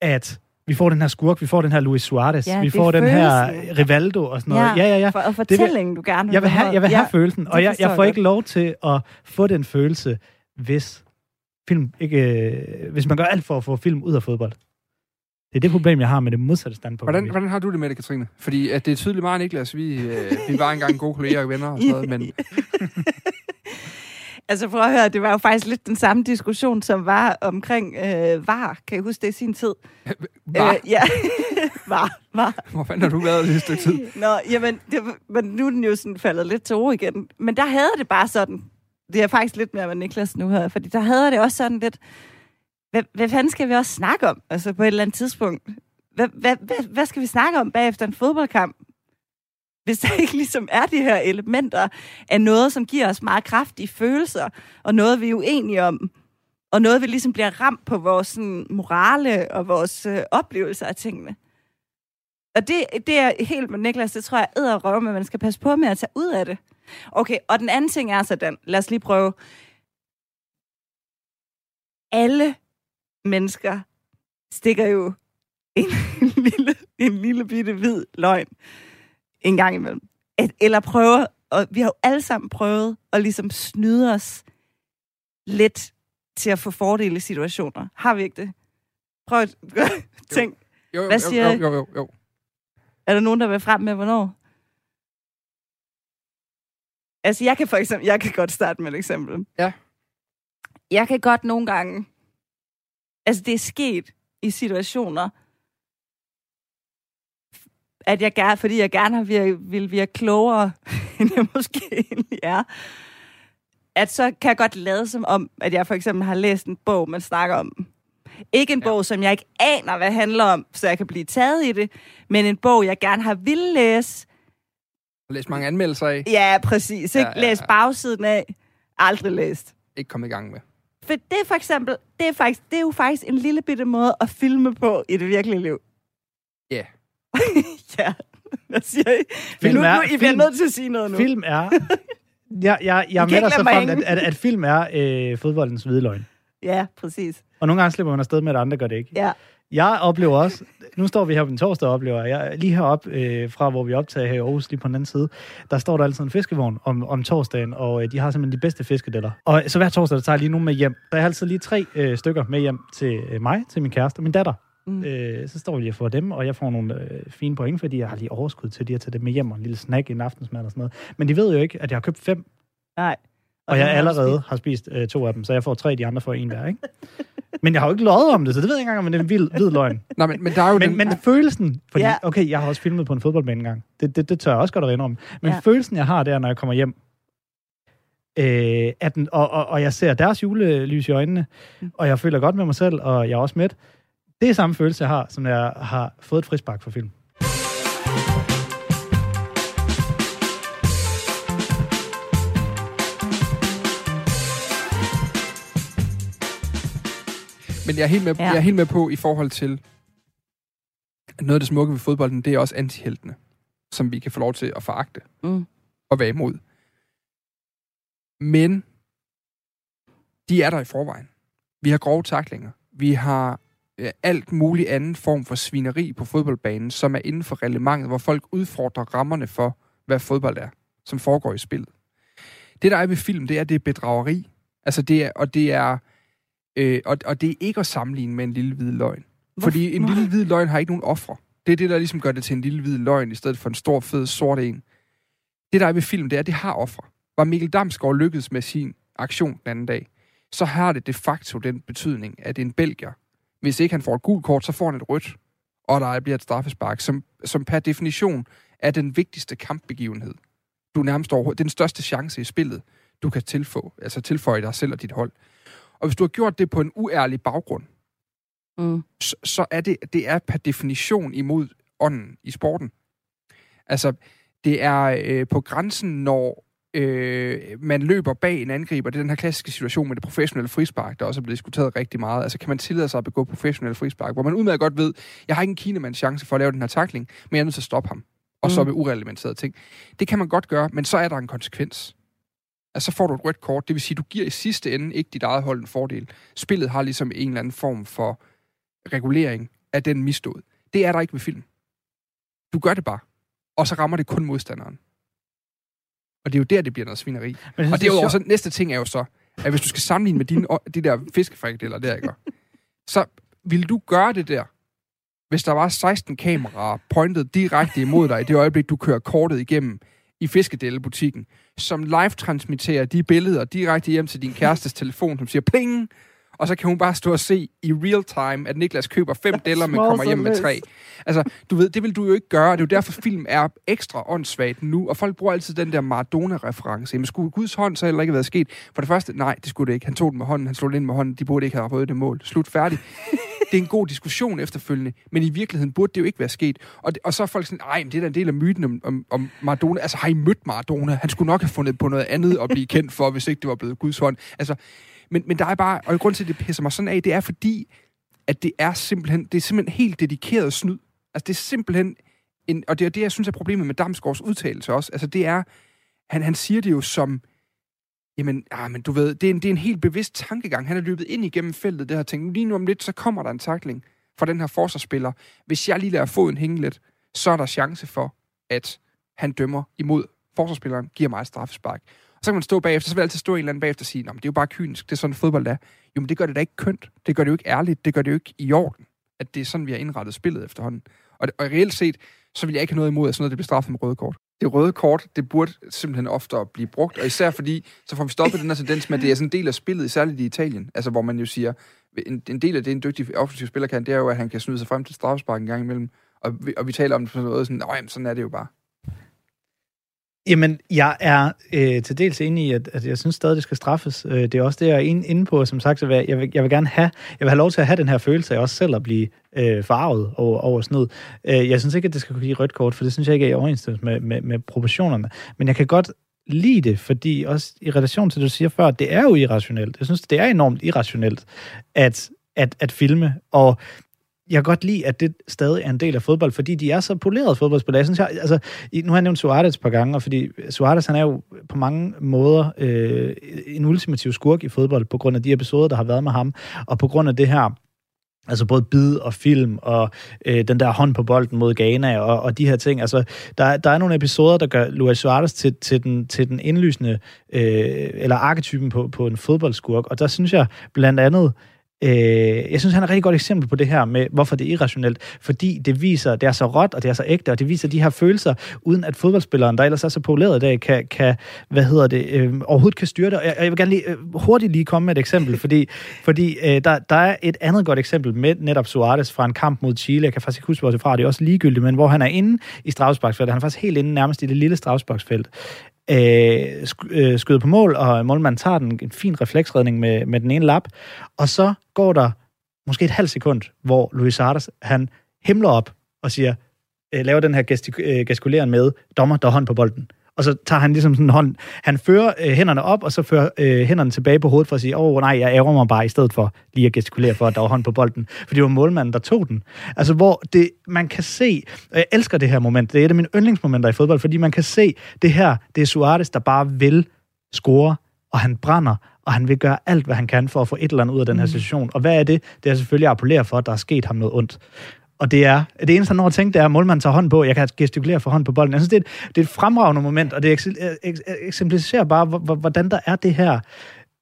at vi får den her skurk, vi får den her Luis Suarez, ja, vi får den her Rivaldo og sådan noget. Ja, ja, ja. ja. For, og fortællingen, du gerne vil Jeg vil have, jeg vil have ja, følelsen, og jeg, jeg får ikke lov til at få den følelse, hvis film ikke, øh, hvis man gør alt for at få film ud af fodbold. Det er det problem, jeg har med det modsatte standpunkt. Hvordan, hvordan har du det med det, Katrine? Fordi at det er tydeligt meget, Niklas. Vi, øh, vi var engang gode kolleger og venner og sådan noget, men... altså for at høre, det var jo faktisk lidt den samme diskussion, som var omkring øh, VAR. Kan I huske det i sin tid? VAR? Øh, ja, VAR, VAR. Hvor fanden har du været det stykke tid? Nå, jamen, det, men nu er den jo sådan faldet lidt til ro igen. Men der havde det bare sådan, det er faktisk lidt mere med Niklas nu her, fordi der havde det også sådan lidt, hvad, hvad fanden skal vi også snakke om, altså på et eller andet tidspunkt? Hvad, hvad, hvad, hvad skal vi snakke om bagefter en fodboldkamp? Hvis der ikke ligesom er de her elementer af noget, som giver os meget kraftige følelser, og noget, vi er uenige om, og noget, vi ligesom bliver ramt på vores sådan, morale og vores øh, oplevelser af tingene. Og det, det er helt med Niklas, det tror jeg æder røv, men man skal passe på med at tage ud af det. Okay, og den anden ting er så den, lad os lige prøve. Alle mennesker stikker jo en lille, en lille bitte hvid løgn en gang imellem. Et, eller prøver, og vi har jo alle sammen prøvet at ligesom snyde os lidt til at få fordele i situationer. Har vi ikke det? Prøv at tænk. Jo, jo, Hvad siger jo, jo, jo, jo. Er der nogen, der vil frem med, hvornår? Altså, jeg kan for eksempel, jeg kan godt starte med et eksempel. Ja. Jeg kan godt nogle gange, altså det er sket i situationer, at jeg gerne, fordi jeg gerne har virke, vil virke klogere, end jeg måske egentlig er, at så kan jeg godt lade som om, at jeg for eksempel har læst en bog, man snakker om. Ikke en ja. bog, som jeg ikke aner, hvad handler om, så jeg kan blive taget i det, men en bog, jeg gerne har ville læse, Læst mange anmeldelser af. Ja, præcis. Ikke? Ja, ja, ja. Læs bagsiden af. Aldrig læst. Ikke komme i gang med. For det er for eksempel, det er, faktisk, det er jo faktisk en lille bitte måde at filme på i det virkelige liv. Ja. Yeah. ja, hvad siger I? Film nu, er, nu, I bliver nødt til at sige noget nu. Film er... Jeg, jeg, jeg er med dig så frem, at, at, at film er øh, fodboldens hvide løgn. Ja, præcis. Og nogle gange slipper man afsted med, at andre gør det ikke. Ja. Jeg oplever også, nu står vi her på den torsdag og oplever, jeg lige heroppe øh, fra, hvor vi optager her i Aarhus, lige på den anden side, der står der altid en fiskevogn om, om torsdagen, og øh, de har simpelthen de bedste fiskedeller. Og så hver torsdag, der tager jeg lige nogle med hjem. Der er altid lige tre øh, stykker med hjem til øh, mig, til min kæreste og min datter. Mm. Øh, så står vi lige og får dem, og jeg får nogle øh, fine point, fordi jeg har lige overskud til lige at tage dem med hjem, og en lille snack, en aftensmad og sådan noget. Men de ved jo ikke, at jeg har købt fem. Nej. Og, og jeg allerede har spist, har spist øh, to af dem, så jeg får tre, de andre får en hver, ikke? Men jeg har jo ikke løjet om det, så det ved jeg ikke engang, om det er en vild, vild løgn. Nej, men, men der er jo men, den... men følelsen, fordi, ja. okay, jeg har også filmet på en fodboldbane engang. Det, det, det tør jeg også godt at om. Men ja. følelsen, jeg har der, når jeg kommer hjem, øh, at den, og, og, og jeg ser deres julelys i øjnene, mm. og jeg føler godt med mig selv, og jeg er også med. Det er samme følelse, jeg har, som jeg har fået et frispark for film. Men jeg er, helt med, ja. jeg er helt med på i forhold til, at noget af det smukke ved fodbolden, det er også antiheltene, som vi kan få lov til at foragte mm. og være imod. Men de er der i forvejen. Vi har grove taklinger. Vi har øh, alt mulig anden form for svineri på fodboldbanen, som er inden for reglementet, hvor folk udfordrer rammerne for, hvad fodbold er, som foregår i spillet. Det, der er ved film, det er, det er bedrageri. Altså, det er, og det er, øh, og, og det er ikke at sammenligne med en lille hvid løgn. Fordi en lille hvid løgn har ikke nogen ofre. Det er det, der ligesom gør det til en lille hvid løgn, i stedet for en stor, fed, sort en. Det, der er ved film, det er, at det har ofre. Var Mikkel Damsgaard lykkedes med sin aktion den anden dag, så har det de facto den betydning, at en belgier, hvis ikke han får et gult kort, så får han et rødt, og der bliver et straffespark, som, som per definition er den vigtigste kampbegivenhed. Du er nærmest over, den største chance i spillet, du kan tilføje, altså tilføje dig selv og dit hold. Og hvis du har gjort det på en uærlig baggrund, mm. så, så er det, det er per definition imod ånden i sporten. Altså, det er øh, på grænsen, når øh, man løber bag en angriber. Det er den her klassiske situation med det professionelle frispark, der også er blevet diskuteret rigtig meget. Altså, kan man tillade sig at begå professionelle frispark, hvor man udmærket godt ved, jeg har ikke en kinemands chance for at lave den her takling, men jeg er nødt til at stoppe ham. Og mm. så med urelementerede ting. Det kan man godt gøre, men så er der en konsekvens. Så får du et rødt kort. Det vil sige, du giver i sidste ende ikke dit eget hold en fordel. Spillet har ligesom en eller anden form for regulering af den misstod. Det er der ikke ved film. Du gør det bare. Og så rammer det kun modstanderen. Og det er jo der, det bliver noget svineri. Men og det er jo også, næste ting er jo så, at hvis du skal sammenligne med dine, de der fiskefrikadeller der, ikke? så vil du gøre det der, hvis der var 16 kameraer pointet direkte imod dig i det øjeblik, du kører kortet igennem i fiskedellebutikken, som live-transmitterer de billeder direkte hjem til din kærestes telefon, som siger pling, og så kan hun bare stå og se i real time, at Niklas køber fem deller, men kommer hjem med tre. Altså, du ved, det vil du jo ikke gøre. Det er jo derfor, film er ekstra åndssvagt nu, og folk bruger altid den der Maradona-reference. Men skulle Guds hånd så heller ikke været sket? For det første, nej, det skulle det ikke. Han tog den med hånden, han slog den ind med hånden, de burde ikke have røget det mål. Slut, færdig det er en god diskussion efterfølgende, men i virkeligheden burde det jo ikke være sket. Og, det, og så er folk sådan, nej, det er da en del af myten om, om, om Maradona. Altså, har I mødt Maradona? Han skulle nok have fundet på noget andet at blive kendt for, hvis ikke det var blevet Guds hånd. Altså, men, men der er bare, og grund til, at det pisser mig sådan af, det er fordi, at det er simpelthen, det er simpelthen helt dedikeret snyd. Altså det er simpelthen, en, og det er det, jeg synes er problemet med Damsgaards udtalelse også. Altså det er, han, han siger det jo som, jamen, ah, men du ved, det er, en, det er en helt bevidst tankegang. Han er løbet ind igennem feltet, det har tænkt, lige nu om lidt, så kommer der en takling fra den her forsvarsspiller. Hvis jeg lige lader foden hænge lidt, så er der chance for, at han dømmer imod forsvarsspilleren, giver mig et straffespark. Så kan man stå bagefter, så vil altid stå en eller anden bagefter og sige, men det er jo bare kynisk, det er sådan fodbold er. Jo, men det gør det da ikke kønt. Det gør det jo ikke ærligt. Det gør det jo ikke i orden, at det er sådan, vi har indrettet spillet efterhånden. Og, og reelt set, så vil jeg ikke have noget imod, at sådan noget det bliver straffet med røde kort. Det røde kort, det burde simpelthen oftere blive brugt, og især fordi, så får vi stoppet den her tendens med, at det er sådan en del af spillet, særligt i Italien, altså hvor man jo siger, en, en del af det, en dygtig offensiv spiller kan, det er jo, at han kan snyde sig frem til straffespark en gang imellem, og vi, og vi taler om det på noget sådan, jamen, sådan er det jo bare. Jamen, jeg er øh, til dels enig i, at, at jeg synes stadig, det skal straffes. Øh, det er også det, jeg er inde på, som sagt, så jeg, jeg, vil, jeg vil gerne have, jeg vil have lov til at have den her følelse af også selv at blive øh, farvet over, over sådan noget. Øh, jeg synes ikke, at det skal kunne give rødt kort, for det synes jeg ikke er i overensstemmelse med, med, med proportionerne. Men jeg kan godt lide det, fordi også i relation til det, du siger før, det er jo irrationelt. Jeg synes, det er enormt irrationelt at, at, at filme, og jeg kan godt lide, at det stadig er en del af fodbold, fordi de er så polerede fodboldspillere. Jeg synes, jeg, altså, nu har jeg nævnt Suarez et par gange, og fordi Suarez, han er jo på mange måder øh, en ultimativ skurk i fodbold, på grund af de episoder, der har været med ham, og på grund af det her Altså både bid og film og øh, den der hånd på bolden mod Ghana og, og de her ting. Altså, der, der er nogle episoder, der gør Luis Suarez til, til, den, til den indlysende, øh, eller arketypen på, på en fodboldskurk. Og der synes jeg blandt andet, Øh, jeg synes, han er et rigtig godt eksempel på det her med, hvorfor det er irrationelt. Fordi det viser, det er så råt, og det er så ægte, og det viser de her følelser, uden at fodboldspilleren, der ellers er så poleret i dag, kan, kan hvad hedder det, øh, overhovedet kan styre det. Og jeg, jeg vil gerne lige, øh, hurtigt lige komme med et eksempel, fordi, fordi øh, der, der er et andet godt eksempel med netop Suarez fra en kamp mod Chile. Jeg kan faktisk ikke huske, hvor det fra, det er også ligegyldigt, men hvor han er inde i strafsparksfeltet. Han er faktisk helt inde nærmest i det lille strafsparksfelt øh, sk- øh, skyder på mål, og målmanden tager den, en fin refleksredning med, med den ene lap, og så går der måske et halvt sekund, hvor Luis Artes, han himler op og siger, øh, laver den her gestik- øh, gestikuleren med, dommer, der hånd på bolden og så tager han ligesom sådan en hånd, han fører øh, hænderne op, og så fører øh, hænderne tilbage på hovedet for at sige, åh oh, nej, jeg ærger mig bare, i stedet for lige at gestikulere for, at der var hånd på bolden. For det var målmanden, der tog den. Altså, hvor det, man kan se, og jeg elsker det her moment, det er et af mine yndlingsmomenter i fodbold, fordi man kan se, det her, det er Suarez, der bare vil score, og han brænder, og han vil gøre alt, hvad han kan for at få et eller andet ud af den her situation. Og hvad er det? Det er selvfølgelig at appellere for, at der er sket ham noget ondt. Og det er, det eneste, han når at tænke, det er, at målmanden tager hånd på, jeg kan gestikulere for hånd på bolden. Jeg synes, det er et, det er et fremragende moment, og det øh, øh, eksemplificerer bare, hvordan der er det her,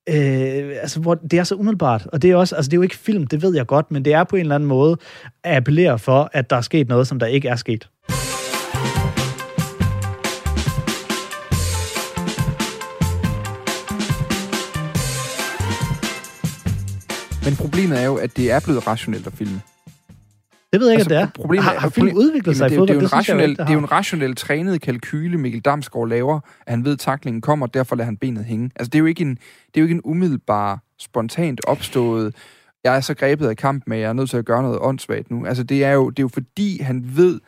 øh, altså, hvor det er så umiddelbart. Og det er, også, altså, det er jo ikke film, det ved jeg godt, men det er på en eller anden måde at appellere for, at der er sket noget, som der ikke er sket. Men problemet er jo, at det er blevet rationelt at filme. Det ved jeg ikke, altså, at det er. Problemet har, har film udviklet sig det, i fodbold? Det, det, er jo en rationel, det er jo en rationel trænet kalkyle, Mikkel Damsgaard laver, at han ved, at taklingen kommer, og derfor lader han benet hænge. Altså, det er jo ikke en, det er jo ikke en umiddelbar, spontant opstået, jeg er så grebet af kampen, at jeg er nødt til at gøre noget åndssvagt nu. Altså, det er jo, det er jo fordi, han ved,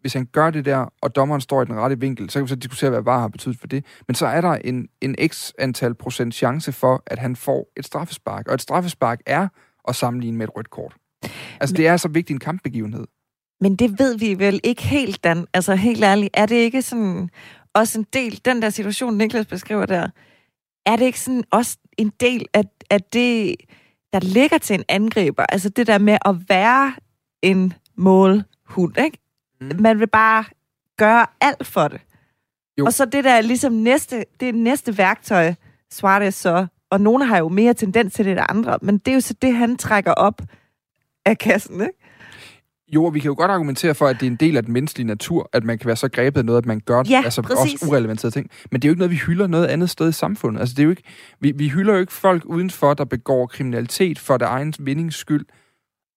hvis han gør det der, og dommeren står i den rette vinkel, så kan vi så diskutere, hvad VAR har betydet for det. Men så er der en, en x antal procent chance for, at han får et straffespark. Og et straffespark er at sammenligne med et rødt kort. Altså, men, det er så vigtig en kampbegivenhed. Men det ved vi vel ikke helt, Dan. Altså, helt ærligt, er det ikke sådan også en del, den der situation, Niklas beskriver der, er det ikke sådan også en del af, af det, der ligger til en angriber? Altså det der med at være en målhund, ikke? Mm. Man vil bare gøre alt for det. Jo. Og så det der ligesom næste, det er næste værktøj, Suarez så, og nogle har jo mere tendens til det der andre, men det er jo så det, han trækker op af kassen, ikke? Jo, og vi kan jo godt argumentere for, at det er en del af den menneskelige natur, at man kan være så grebet af noget, at man gør ja, altså præcis. også urelevanterede ting. Men det er jo ikke noget, vi hylder noget andet sted i samfundet. Altså, det er jo ikke, vi, vi hylder jo ikke folk udenfor, der begår kriminalitet for det egen vindings skyld,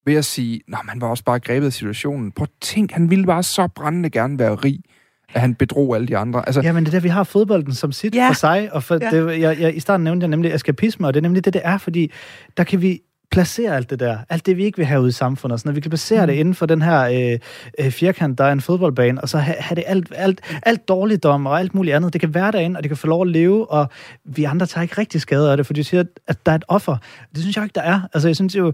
ved at sige, at man var også bare grebet af situationen. Prøv at tænk, han ville bare så brændende gerne være rig at han bedrog alle de andre. Altså, ja, men det er der, vi har fodbolden som sit ja. for sig, og for ja. det, jeg, jeg, i starten nævnte jeg nemlig eskapisme, og det er nemlig det, det er, fordi der kan vi placere alt det der, alt det vi ikke vil have ud i samfundet, sådan at vi kan placere mm. det inden for den her øh, øh, firkant, der er en fodboldbane, og så have, have det alt, alt, alt dårligdom og alt muligt andet. Det kan være derinde, og det kan få lov at leve, og vi andre tager ikke rigtig skade af det, for du siger, at der er et offer. Det synes jeg ikke, der er. Altså, jeg synes jo,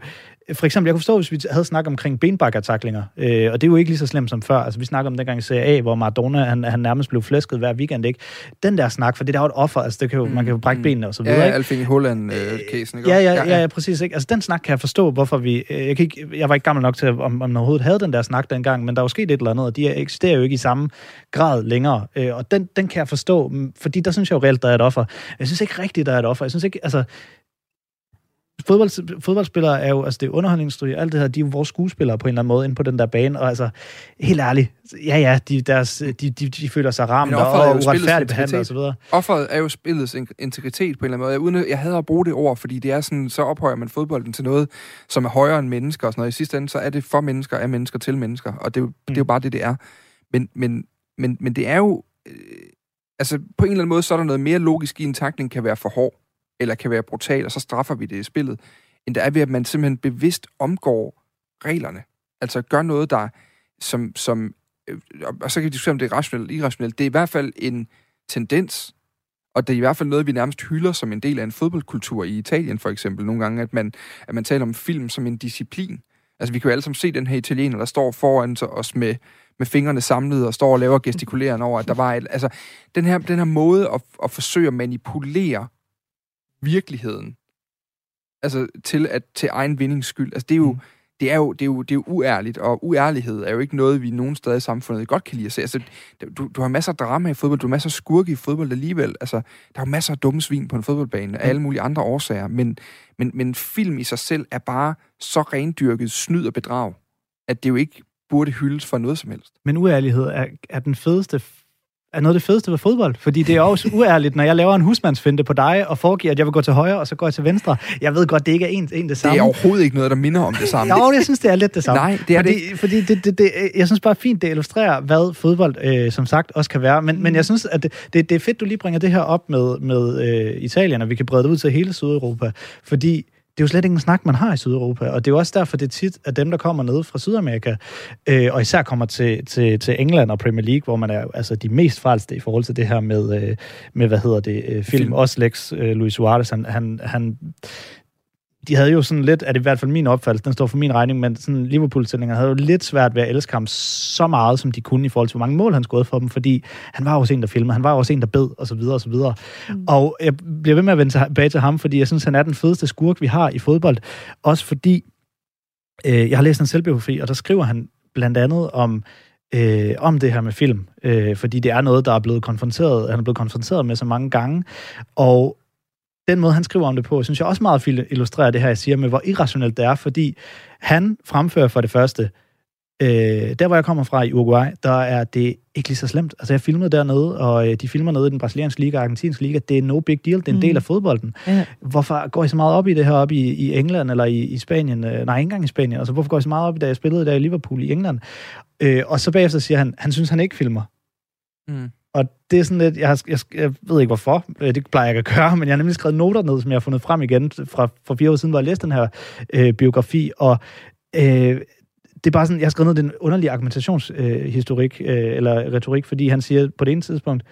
for eksempel, jeg kunne forstå, hvis vi havde snakket omkring benbakkertaklinger, øh, og det er jo ikke lige så slemt som før. Altså, vi snakker om dengang i Serie A, hvor Maradona, han, han nærmest blev flæsket hver weekend, ikke? Den der snak, for det der er jo et offer, altså, det kan jo, mm, man kan jo brække mm. benene og så videre, ja, ikke? Alfing Holland-casen, øh, ikke? Ja, ja, ja, ja, ja, præcis, ikke? Altså, den snak kan jeg forstå, hvorfor vi... Øh, jeg, kan ikke, jeg var ikke gammel nok til, om, om man overhovedet havde den der snak dengang, men der er jo sket et eller andet, og de eksisterer jo ikke i samme grad længere. Øh, og den, den kan jeg forstå, fordi der synes jeg jo reelt, der er et offer. Jeg synes ikke rigtigt, der er et offer. Jeg synes ikke, altså, fodbold, fodboldspillere er jo, altså det er underholdningsstudie, alt det her, de er jo vores skuespillere på en eller anden måde inde på den der bane, og altså, helt ærligt, ja ja, de, deres, de, de, de føler sig ramt og, uretfærdigt behandlet og så videre. Offeret er jo spillets integritet på en eller anden måde. Jeg, uden, jeg hader at bruge det ord, fordi det er sådan, så ophøjer man fodbolden til noget, som er højere end mennesker og sådan noget. I sidste ende, så er det for mennesker, af mennesker til mennesker, og det er jo, mm. det er jo bare det, det er. Men, men, men, men det er jo, øh, altså på en eller anden måde, så er der noget mere logisk i en takling kan være for hård eller kan være brutal, og så straffer vi det i spillet, end der er ved, at man simpelthen bevidst omgår reglerne. Altså gør noget, der som, som øh, og så kan vi diskutere, om det er rationelt eller irrationelt. Det er i hvert fald en tendens, og det er i hvert fald noget, vi nærmest hylder som en del af en fodboldkultur i Italien for eksempel nogle gange, at man, at man taler om film som en disciplin. Altså vi kan jo alle sammen se den her italiener, der står foran os med, med fingrene samlet og står og laver gestikulerende over, at der var et, altså den her, den her måde at, at forsøge at manipulere virkeligheden. Altså til, at, til egen vindings skyld. Altså det er jo, mm. det er jo, det er jo, det er jo uærligt, og uærlighed er jo ikke noget, vi nogen steder i samfundet godt kan lide at se. Altså, du, du har masser af drama i fodbold, du har masser af skurke i fodbold alligevel. Altså, der er jo masser af dumme svin på en fodboldbane af alle mulige andre årsager, men, men, men film i sig selv er bare så rendyrket snyd og bedrag, at det jo ikke burde hyldes for noget som helst. Men uærlighed er, er den fedeste er noget af det fedeste ved fodbold, fordi det er også uærligt, når jeg laver en husmandsfinte på dig, og foregiver, at jeg vil gå til højre, og så går jeg til venstre. Jeg ved godt, det ikke er en, en det samme. Det er overhovedet ikke noget, der minder om det samme. jo, jeg synes, det er lidt det samme. Nej, det er fordi, det Fordi det, det, det, jeg synes bare fint, det illustrerer, hvad fodbold, øh, som sagt, også kan være. Men, mm. men jeg synes, at det, det, det er fedt, du lige bringer det her op med, med øh, Italien, og vi kan brede det ud til hele Sydeuropa. Fordi det er jo slet ikke en snak, man har i Sydeuropa, og det er jo også derfor, det er tit, at dem, der kommer ned fra Sydamerika, øh, og især kommer til, til, til England og Premier League, hvor man er altså de mest frelste i forhold til det her med, øh, med hvad hedder det, øh, film, film. også Lex øh, Luis Suarez, han, han, han de havde jo sådan lidt, er det i hvert fald min opfattelse, den står for min regning, men sådan liverpool havde jo lidt svært ved at elske ham så meget, som de kunne i forhold til, hvor mange mål han skåede for dem, fordi han var også en, der filmede, han var også en, der bed, og så videre, og så videre. Mm. Og jeg bliver ved med at vende tilbage til ham, fordi jeg synes, han er den fedeste skurk, vi har i fodbold. Også fordi, øh, jeg har læst en selvbiografi, og der skriver han blandt andet om, øh, om det her med film, øh, fordi det er noget, der er blevet konfronteret, han er blevet konfronteret med så mange gange, og den måde, han skriver om det på, synes jeg også meget fint illustrerer det her, jeg siger, med hvor irrationelt det er, fordi han fremfører for det første, øh, der hvor jeg kommer fra i Uruguay, der er det ikke lige så slemt. Altså jeg filmede dernede, og øh, de filmer nede i den brasilianske liga og argentinske liga, det er no big deal, det er en mm. del af fodbolden. Ja. Hvorfor går I så meget op i det her op i, i England eller i, i Spanien? Øh, nej, ikke engang i Spanien. Altså hvorfor går I så meget op i, da jeg spillede der i Liverpool i England? Øh, og så bagefter siger han, han synes, han ikke filmer. Mm. Og det er sådan lidt, jeg, har, jeg, jeg ved ikke hvorfor, øh, det plejer jeg ikke at gøre, men jeg har nemlig skrevet noter ned, som jeg har fundet frem igen fra, fra fire år siden, hvor jeg læste den her øh, biografi, og øh, det er bare sådan, jeg har skrevet ned den underlige argumentationshistorik, øh, øh, eller retorik, fordi han siger på det ene tidspunkt,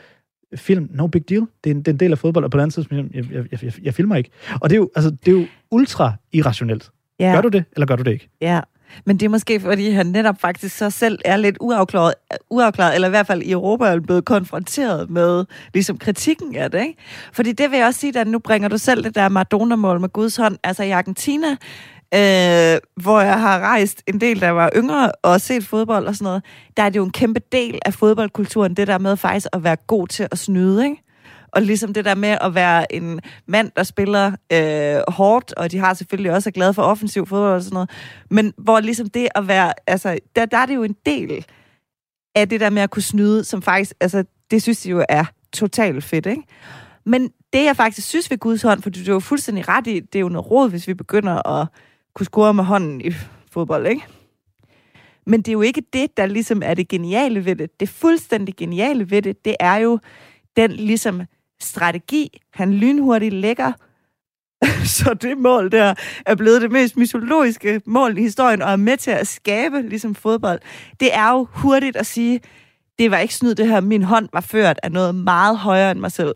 film, no big deal, det er en, det er en del af fodbold, og på det andet tidspunkt, jeg, jeg, jeg, jeg, jeg filmer ikke. Og det er jo, altså, det er jo ultra irrationelt. Ja. Gør du det, eller gør du det ikke? Ja, men det er måske, fordi han netop faktisk så selv er lidt uafklaret, uafklaret eller i hvert fald i Europa er blevet konfronteret med ligesom kritikken af det. Ikke? Fordi det vil jeg også sige, at nu bringer du selv det der Maradona-mål med Guds hånd. Altså i Argentina, øh, hvor jeg har rejst en del, der var yngre og set fodbold og sådan noget, der er det jo en kæmpe del af fodboldkulturen, det der med faktisk at være god til at snyde, ikke? Og ligesom det der med at være en mand, der spiller øh, hårdt, og de har selvfølgelig også er glade for offensiv fodbold og sådan noget, men hvor ligesom det at være, altså, der, der er det jo en del af det der med at kunne snyde, som faktisk, altså, det synes de jo er totalt fedt, ikke? Men det, jeg faktisk synes ved Guds hånd, for du er jo fuldstændig ret i, det er jo noget råd, hvis vi begynder at kunne score med hånden i fodbold, ikke? Men det er jo ikke det, der ligesom er det geniale ved det. Det fuldstændig geniale ved det, det er jo den ligesom strategi, han lynhurtigt lægger, så det mål der er blevet det mest mytologiske mål i historien, og er med til at skabe ligesom fodbold. Det er jo hurtigt at sige, det var ikke snyd det her, min hånd var ført af noget meget højere end mig selv.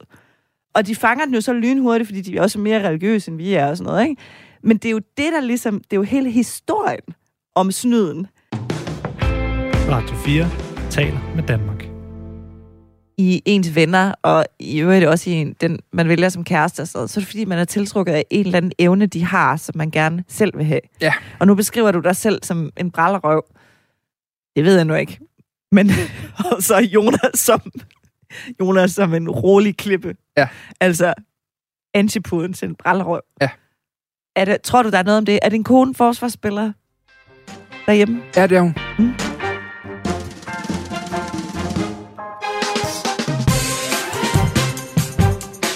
Og de fanger den jo så lynhurtigt, fordi de er også mere religiøse, end vi er og sådan noget, ikke? Men det er jo det, der ligesom, det er jo hele historien om snyden. Radio 4 taler med Danmark i ens venner, og i øvrigt også i en, den, man vælger som kæreste, så, så er det fordi, man er tiltrukket af en eller anden evne, de har, som man gerne selv vil have. Ja. Og nu beskriver du dig selv som en brallerøv. Det ved jeg nu ikke. Men og så Jonas som, Jonas som en rolig klippe. Ja. Altså, antipoden til en brallerøv. Ja. Er det, tror du, der er noget om det? Er din kone forsvarsspiller derhjemme? Ja, det er hun. Mm.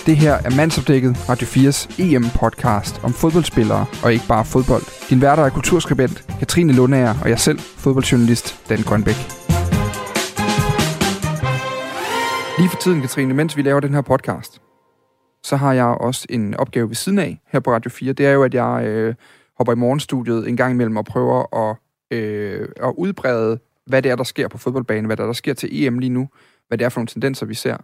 Det her er Mandsopdækket, Radio 4's EM-podcast om fodboldspillere og ikke bare fodbold. Din værter er kulturskribent Katrine Lundager og jeg selv, fodboldjournalist Dan Grønbæk. Lige for tiden, Katrine, mens vi laver den her podcast, så har jeg også en opgave ved siden af her på Radio 4. Det er jo, at jeg øh, hopper i morgenstudiet en gang imellem og prøver at, øh, at udbrede, hvad det er, der sker på fodboldbanen, hvad der, er, der sker til EM lige nu, hvad det er for nogle tendenser, vi ser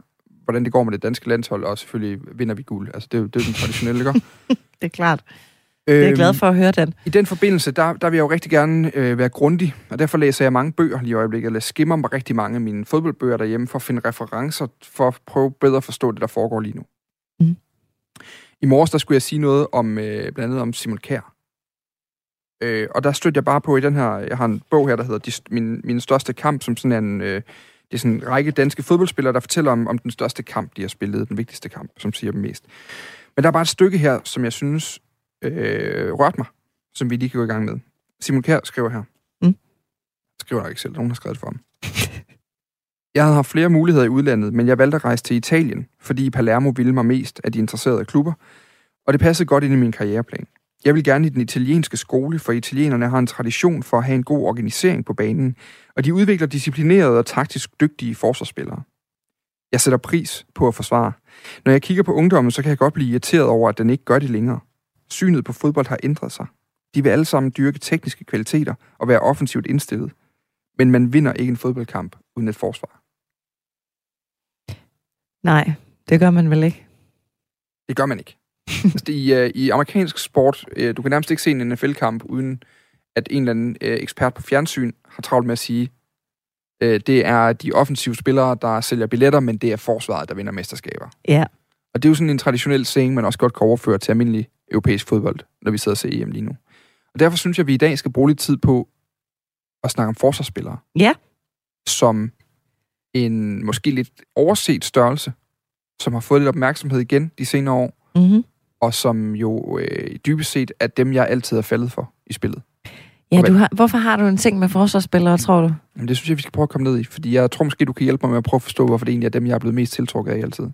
hvordan det går med det danske landshold, og selvfølgelig vinder vi guld. Altså, det er jo, det er den traditionelle, ikke? det er klart. Det er jeg glad for at høre den. I den forbindelse, der, der vil jeg jo rigtig gerne øh, være grundig, og derfor læser jeg mange bøger lige i øjeblikket. Jeg skimmer mig rigtig mange af mine fodboldbøger derhjemme, for at finde referencer, for at prøve bedre at forstå det, der foregår lige nu. Mm. I morges, der skulle jeg sige noget om, øh, blandt andet om Simon Kær. Øh, og der stødte jeg bare på i den her, jeg har en bog her, der hedder de, min, min største kamp, som sådan en, øh, det er sådan en række danske fodboldspillere, der fortæller om, om den største kamp, de har spillet, den vigtigste kamp, som siger dem mest. Men der er bare et stykke her, som jeg synes øh, rørte mig, som vi lige kan gå i gang med. Simon Kjær skriver her. Mm. Skriver ikke selv, nogen har skrevet for ham. Jeg havde haft flere muligheder i udlandet, men jeg valgte at rejse til Italien, fordi Palermo ville mig mest af de interesserede klubber, og det passede godt ind i min karriereplan. Jeg vil gerne i den italienske skole, for italienerne har en tradition for at have en god organisering på banen, og de udvikler disciplinerede og taktisk dygtige forsvarsspillere. Jeg sætter pris på at forsvare. Når jeg kigger på ungdommen, så kan jeg godt blive irriteret over, at den ikke gør det længere. Synet på fodbold har ændret sig. De vil alle sammen dyrke tekniske kvaliteter og være offensivt indstillet. Men man vinder ikke en fodboldkamp uden et forsvar. Nej, det gør man vel ikke? Det gør man ikke. I, uh, I amerikansk sport, uh, du kan nærmest ikke se en NFL-kamp, uden at en eller anden uh, ekspert på fjernsyn har travlt med at sige, uh, det er de offensive spillere, der sælger billetter, men det er forsvaret, der vinder mesterskaber. Ja. Og det er jo sådan en traditionel saying, man også godt kan overføre til almindelig europæisk fodbold, når vi sidder og ser EM lige nu. Og derfor synes jeg, at vi i dag skal bruge lidt tid på at snakke om forsvarsspillere. Ja. Som en måske lidt overset størrelse, som har fået lidt opmærksomhed igen de senere år, Mm-hmm. Og som jo øh, dybest set er dem, jeg altid er faldet for i spillet. Ja, du har, hvorfor har du en ting med forsvarsspillere, tror du? Men det synes jeg, vi skal prøve at komme ned i, fordi jeg tror måske, du kan hjælpe mig med at prøve at forstå, hvorfor det egentlig er dem, jeg er blevet mest tiltrukket af altid.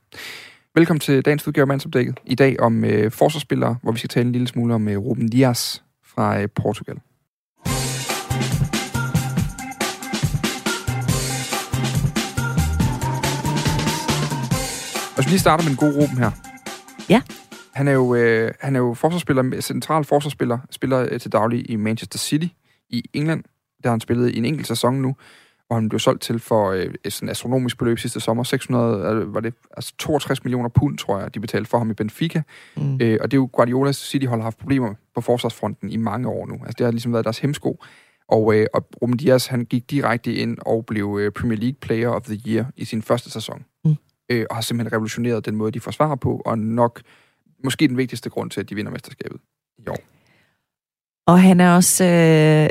Velkommen til dagens udgave af Mandsopdækket. I dag om øh, forsvarsspillere, hvor vi skal tale en lille smule om øh, Ruben Dias fra øh, Portugal. Og så lige starter med en god Ruben her. Ja. Han er jo, øh, han er jo forsvarsspiller, central forsvarsspiller, spiller øh, til daglig i Manchester City i England. Der har han spillet i en enkelt sæson nu, hvor han blev solgt til for øh, et sådan astronomisk beløb sidste sommer. 600, øh, var det, altså 62 millioner pund, tror jeg, de betalte for ham i Benfica. Mm. Øh, og det er jo Guardiolas City-hold har haft problemer på forsvarsfronten i mange år nu. Altså det har ligesom været deres hemsko. Og, øh, og Ruben Dias, han gik direkte ind og blev øh, Premier League Player of the Year i sin første sæson. Mm. Øh, og har simpelthen revolutioneret den måde, de forsvarer på, og nok måske den vigtigste grund til, at de vinder mesterskabet i år. Og han er også øh,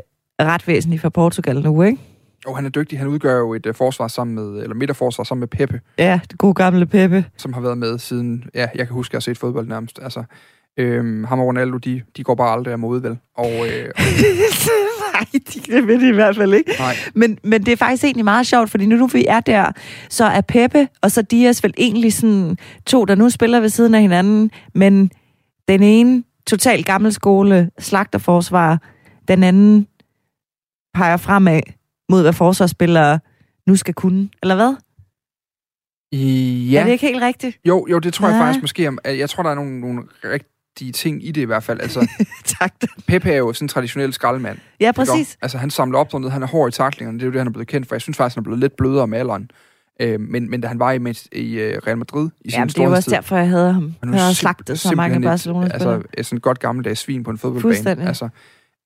ret væsentlig for Portugal nu, ikke? Og han er dygtig. Han udgør jo et uh, forsvar sammen med, eller midterforsvar sammen med Pepe, Ja, det gode gamle Peppe. som har været med siden, ja, jeg kan huske, at jeg har set fodbold nærmest. Altså, øhm, ham og Ronaldo, de, de går bare aldrig af mode, vel? Og, øh, Nej, det vil de i hvert fald ikke. nej, Men, men det er faktisk egentlig meget sjovt, fordi nu, nu vi er der, så er Peppe og så Dias vel egentlig sådan to, der nu spiller ved siden af hinanden, men den ene total gammel skole, slagterforsvar, den anden peger fremad mod, hvad forsvarsspillere nu skal kunne, eller hvad? Ja. Er det ikke helt rigtigt? jo, jo, det tror jeg Ja. faktisk måske. Jeg tror, der er nogle, nogle rigtige ting i det i hvert fald. Altså, tak. Pepe er jo sådan en traditionel skraldemand. Ja, præcis. Altså, han samler op sådan Han er hård i taklingerne. Det er jo det, han er blevet kendt for. Jeg synes faktisk, han er blevet lidt blødere med alderen. Øh, men, men da han var i, i øh, Real Madrid i sin Jamen, det jo også derfor, jeg havde ham. Han har slagtet så mange et- barcelona Altså, et sådan godt gammeldags svin på en fodboldbane. Altså,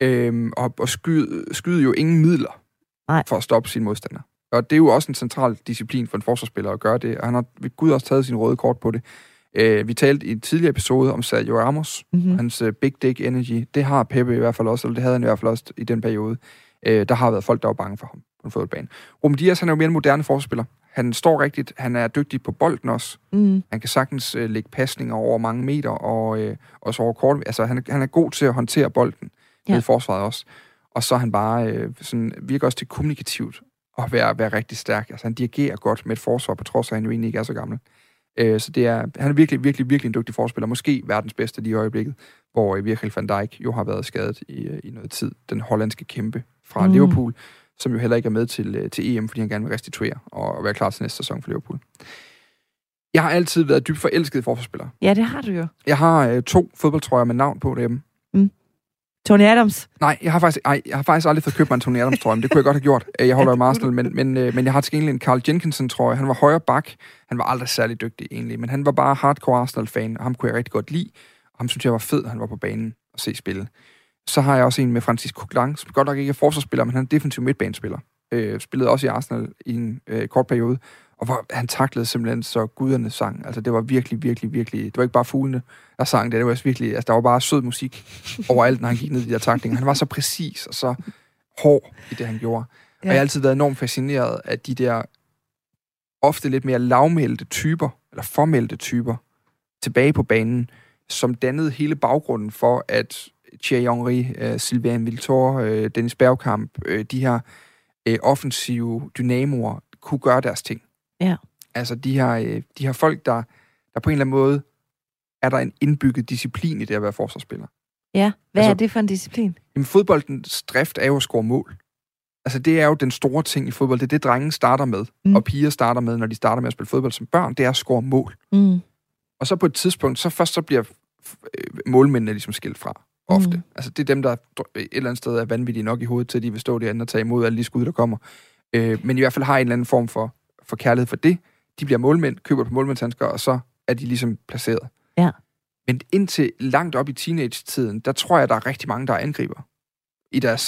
øhm, og og skyde, skyde jo ingen midler Nej. for at stoppe sin modstander. Og det er jo også en central disciplin for en forsvarsspiller at gøre det, og han har ved Gud også taget sin røde kort på det. Øh, vi talte i en tidligere episode om Sergio Ramos, mm-hmm. hans uh, big dick energy. Det har Pepe i hvert fald også, eller det havde han i hvert fald også i den periode. Øh, der har været folk, der var bange for ham på en fodboldbane. Ruben Dias, han er jo mere en moderne forsvarsspiller. Han står rigtigt, han er dygtig på bolden også. Mm. Han kan sagtens øh, lægge pasninger over mange meter, og øh, også over kort. Altså, han, er- han er god til at håndtere bolden Ja. i forsvaret også. Og så er han bare øh, sådan, virker også til kommunikativt og være, være rigtig stærk. Altså, han dirigerer godt med et forsvar, på trods af, at han jo egentlig ikke er så gammel. Øh, så det er, han er virkelig, virkelig, virkelig en dygtig forspiller. Måske verdens bedste lige i øjeblikket, hvor øh, Virgil van Dijk jo har været skadet i, øh, i noget tid. Den hollandske kæmpe fra Mm. Liverpool, som jo heller ikke er med til, øh, til EM, fordi han gerne vil restituere og være klar til næste sæson for Liverpool. Jeg har altid været dybt forelsket i forsvarsspillere. Ja, det har du jo. Jeg har øh, to fodboldtrøjer med navn på derhjemme. Tony Adams. Nej, jeg har faktisk, ej, jeg har faktisk aldrig fået købt mig en Tony Adams trøje, men det kunne jeg godt have gjort. Øh, jeg holder jo Arsenal, men, men, øh, men jeg har til gengæld en Carl Jenkinson trøje. Han var højre bak. Han var aldrig særlig dygtig egentlig, men han var bare hardcore Arsenal-fan, og ham kunne jeg rigtig godt lide. Og ham synes jeg var fed, at han var på banen og se spille. Så har jeg også en med Francis Coquelin, som godt nok ikke er forsvarsspiller, men han er defensiv midtbanespiller. Øh, spillede også i Arsenal i en øh, kort periode, og hvor han taklede simpelthen så guderne sang. Altså det var virkelig, virkelig, virkelig... Det var ikke bare fuglene, der sang det. Det var også virkelig... Altså der var bare sød musik overalt, når han gik ned i de der taklinger. Han var så præcis og så hård i det, han gjorde. Ja. Og jeg har altid været enormt fascineret af de der ofte lidt mere lavmælte typer, eller formælte typer, tilbage på banen, som dannede hele baggrunden for, at Thierry Henry, uh, Sylvain Viltor, uh, Dennis Bergkamp, uh, de her uh, offensive dynamoer, kunne gøre deres ting. Ja. Altså de her, uh, de her folk, der, der på en eller anden måde er der en indbygget disciplin i det at være forsvarsspiller. Ja, hvad Altså- er det for en disciplin? Jamen, fodboldens drift er jo at score mål. Altså, det er jo den store ting i fodbold. Det er det, drenge starter med, Mm. og piger starter med, når de starter med at spille fodbold som børn. Det er at score mål. Mm. Og så på et tidspunkt, så først så bliver øh, målmændene ligesom skilt fra. Ofte. Mm. Altså, det er dem, der et eller andet sted er vanvittige nok i hovedet til, at de vil stå derinde og tage imod alle de skud, der kommer. Øh, men i hvert fald har en eller anden form for, for kærlighed for det. De bliver målmænd, køber på målmændshandsker, og så er de ligesom placeret. Ja. Men indtil langt op i teenage-tiden, der tror jeg, der er rigtig mange, der er angriber i deres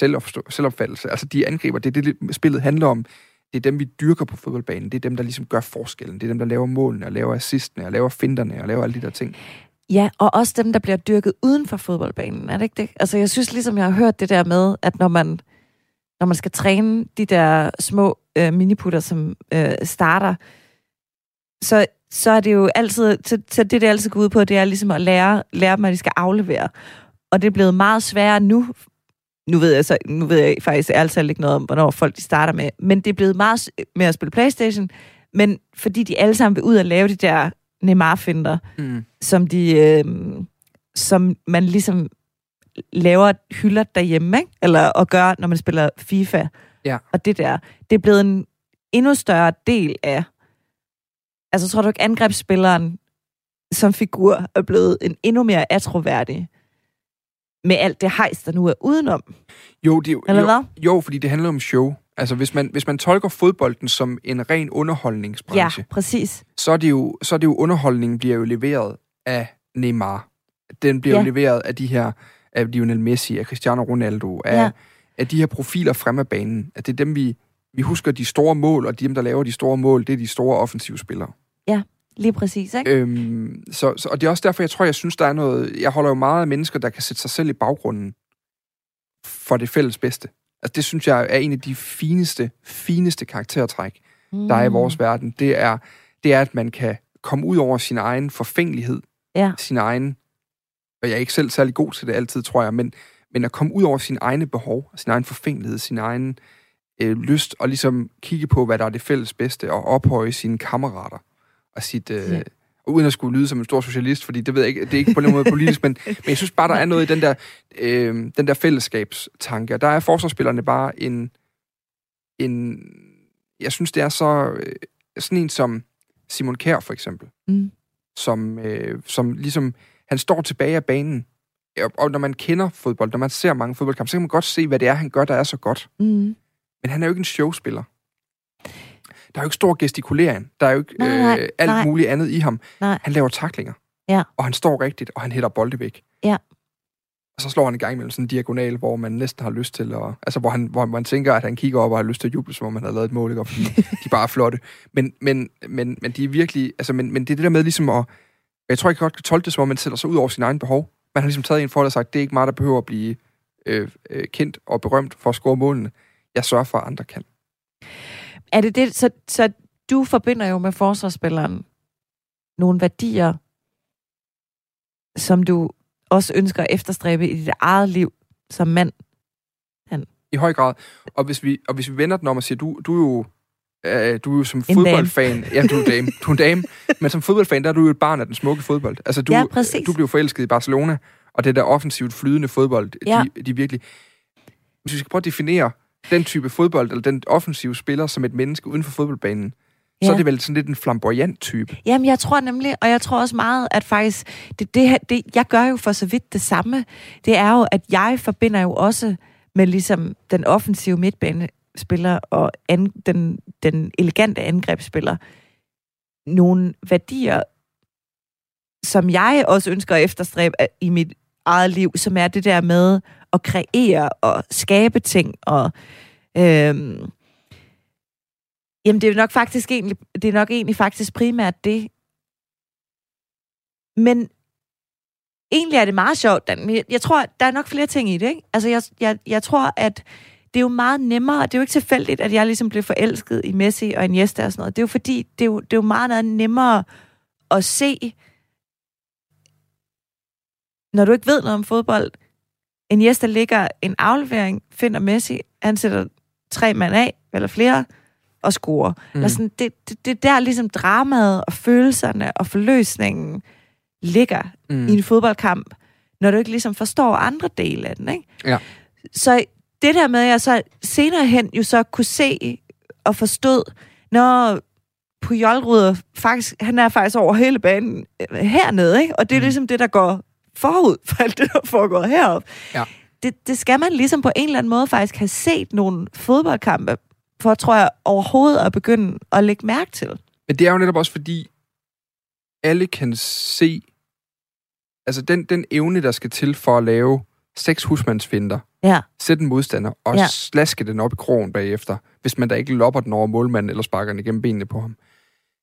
selvopfattelse. Altså, de angriber, det er det, spillet handler om. Det er dem, vi dyrker på fodboldbanen. Det er dem, der ligesom gør forskellen. Det er dem, der laver målene, og laver assistene, og laver finterne, og laver alle de der ting. Ja, og også dem, der bliver dyrket uden for fodboldbanen, er det ikke det? Altså, jeg synes ligesom, jeg har hørt det der med, at når man, når man skal træne de der små øh, miniputter, som øh, starter, så, så er det jo altid, så, så det, det altid går ud på, det er ligesom at lære, lære dem, at de skal aflevere. Og det er blevet meget sværere nu, nu ved jeg, så, nu ved jeg faktisk ærligt ikke noget om, hvornår folk de starter med, men det er blevet meget med at spille Playstation, men fordi de alle sammen vil ud og lave de der Neymar-finder, mm. som, de, øh, som man ligesom laver hylder derhjemme, ikke? eller og gør, når man spiller FIFA. Ja. Og det der, det er blevet en endnu større del af... Altså, tror du ikke, angrebsspilleren som figur er blevet en endnu mere atroværdig med alt det hejs, der nu er udenom? Jo, det, Eller jo, hvad? jo, fordi det handler om show. Altså, hvis man, hvis man tolker fodbolden som en ren underholdningsbranche, Ja, præcis. så er det jo, så er det jo underholdningen bliver jo leveret af Neymar. Den bliver. Ja. jo leveret af de her, af Lionel Messi, af Cristiano Ronaldo, af, Ja. ja. af de her profiler frem af banen. At det er dem, vi, vi husker de store mål, og dem, der laver de store mål, det er de store offensive spillere. Lige præcis, ikke? Øhm, så, så, og det er også derfor, jeg tror, jeg synes, der er noget... Jeg holder jo meget af mennesker, der kan sætte sig selv i baggrunden for det fælles bedste. Altså, det synes jeg er en af de fineste, fineste karaktertræk, Mm. der er i vores verden. Det er, det er, at man kan komme ud over sin egen forfængelighed, Ja. sin egen... Og jeg er ikke selv særlig god til det altid, tror jeg, men, men at komme ud over sin egne behov, sin egen forfængelighed, sin egen øh, lyst, og ligesom kigge på, hvad der er det fælles bedste, og ophøje sine kammerater, og sit... Øh, Ja. uden at skulle lyde som en stor socialist, fordi det ved jeg ikke, det er ikke på nogen måde politisk, men, men jeg synes bare, der er noget i den der, øh, den der fællesskabstanke. Og der er forsvarsspillerne bare en, en... Jeg synes, det er så... Øh, sådan en som Simon Kjær, for eksempel, Mm. som, øh, som ligesom... Han står tilbage af banen, og, når man kender fodbold, når man ser mange fodboldkampe, så kan man godt se, hvad det er, han gør, der er så godt. Mm. Men han er jo ikke en showspiller. Der er jo ikke stor gestikulering. Der er jo ikke Nej, øh, alt nej. muligt andet i ham. Nej. Han laver taklinger. Ja. Og han står rigtigt, og han hætter bolde væk. Ja. Og så slår han en gang imellem sådan en diagonal, hvor man næsten har lyst til at... Altså, hvor, han, hvor man tænker, at han kigger op og har lyst til at juble, som om han har lavet et mål, ikke? Fordi de bare er flotte. Men, men, men, men de er virkelig... Altså, men, men det er det der med ligesom at... Jeg tror, jeg godt kan tolke det, som om man sætter sig ud over sin egen behov. Man har ligesom taget en for og sagt, det er ikke mig, der behøver at blive øh, øh, kendt og berømt for at score målene. Jeg sørger for, at andre kan. Er det det, så, så du forbinder jo med forsvarsspilleren nogle værdier, som du også ønsker at efterstræbe i dit eget liv som mand. I høj grad. Og hvis vi, og hvis vi vender den om og siger, du, du er jo øh, du er jo som En fodboldfan, ja, du er dame, du er en dame, men som fodboldfan, der er du jo et barn af den smukke fodbold. Altså, du, Ja, præcis. du blev forelsket i Barcelona, og det der offensivt flydende fodbold, Ja. de, de virkelig... Hvis vi skal prøve at definere den type fodbold, eller den offensive spiller som et menneske uden for fodboldbanen, ja. så er det vel sådan lidt en flamboyant type. Jamen, jeg tror nemlig, og jeg tror også meget, at faktisk, det, det, her- det, jeg gør jo for så vidt det samme, det er jo, at jeg forbinder jo også med ligesom den offensive spiller og an, den, den elegante angrebsspiller nogle værdier, som jeg også ønsker at efterstræbe i mit eget liv, som er det der med at kreere og skabe ting og øhm, Jamen, det er nok faktisk egentlig, det er nok egentlig faktisk primært det. Men egentlig er det meget sjovt. Dan. Jeg, jeg tror, der er nok flere ting i det, ikke? Altså, jeg, jeg, jeg tror, at det er jo meget nemmere, det er jo ikke tilfældigt, at jeg ligesom blev forelsket i Messi og Iniesta og sådan noget. Det er jo fordi, det er jo, det er jo meget, meget nemmere at se, når du ikke ved noget om fodbold. Iniesta ligger en aflevering, finder Messi, han sætter tre mand af, eller flere, og scorer. Mm. Eller sådan, det, det, det er der ligesom dramaet og følelserne og forløsningen ligger mm. i en fodboldkamp, når du ikke ligesom forstår andre dele af den, ikke? Ja. Så det der med, at jeg så senere hen jo så kunne se og forstod, når Puyol rydder faktisk, han er faktisk over hele banen øh, hernede, ikke? Og det er Mm. ligesom det, der går forud for alt det, der foregår heroppe. Ja. Det, det skal man ligesom på en eller anden måde faktisk have set nogle fodboldkampe, for tror jeg overhovedet at begynde at lægge mærke til. Men det er jo netop også fordi, alle kan se Altså den, den evne, der skal til for at lave seks husmandsfinder, Ja, sætte en modstander og Ja. slaske den op i krogen bagefter, hvis man da ikke lopper den over målmanden eller sparker den igennem benene på ham.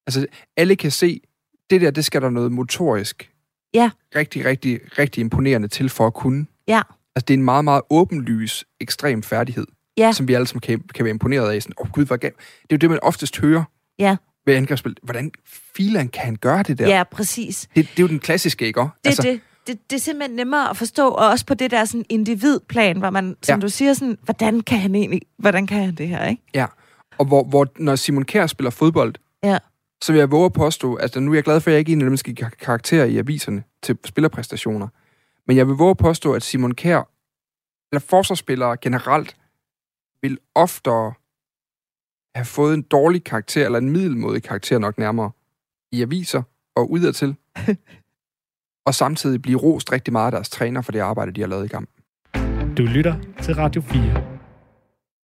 Altså, alle kan se, det der, det skal der noget motorisk Ja. rigtig, rigtig, rigtig imponerende til for at kunne. ja, Altså, det er en meget, meget åbenlys, ekstrem færdighed, Ja. som vi alle sammen kan, kan være imponeret af. Sådan, oh, gud, hvor gav... Det er jo det, man oftest hører Ja. ved angrebsspil. Hvordan filan kan han gøre det der? ja, præcis. Det, det er jo den klassiske, ikke? Det, altså, det, det, det er simpelthen nemmere at forstå, og også på det der sådan individplan, hvor man, som Ja. du siger, sådan, hvordan kan han egentlig, hvordan kan han det her, ikke? Ja, og hvor, hvor når Simon Kjær spiller fodbold, Ja. så vil jeg våge at påstå, altså nu er jeg glad for, at jeg ikke er en af dem, skal give karakterer i aviserne til spillerpræstationer, men jeg vil våge at påstå, at Simon Kjær, eller forsvarsspillere generelt, vil oftere have fået en dårlig karakter, eller en middelmådig karakter nok nærmere, i aviser og udadtil, og samtidig blive rost rigtig meget af deres træner for det arbejde, de har lavet i kampen. Du lytter til Radio 4.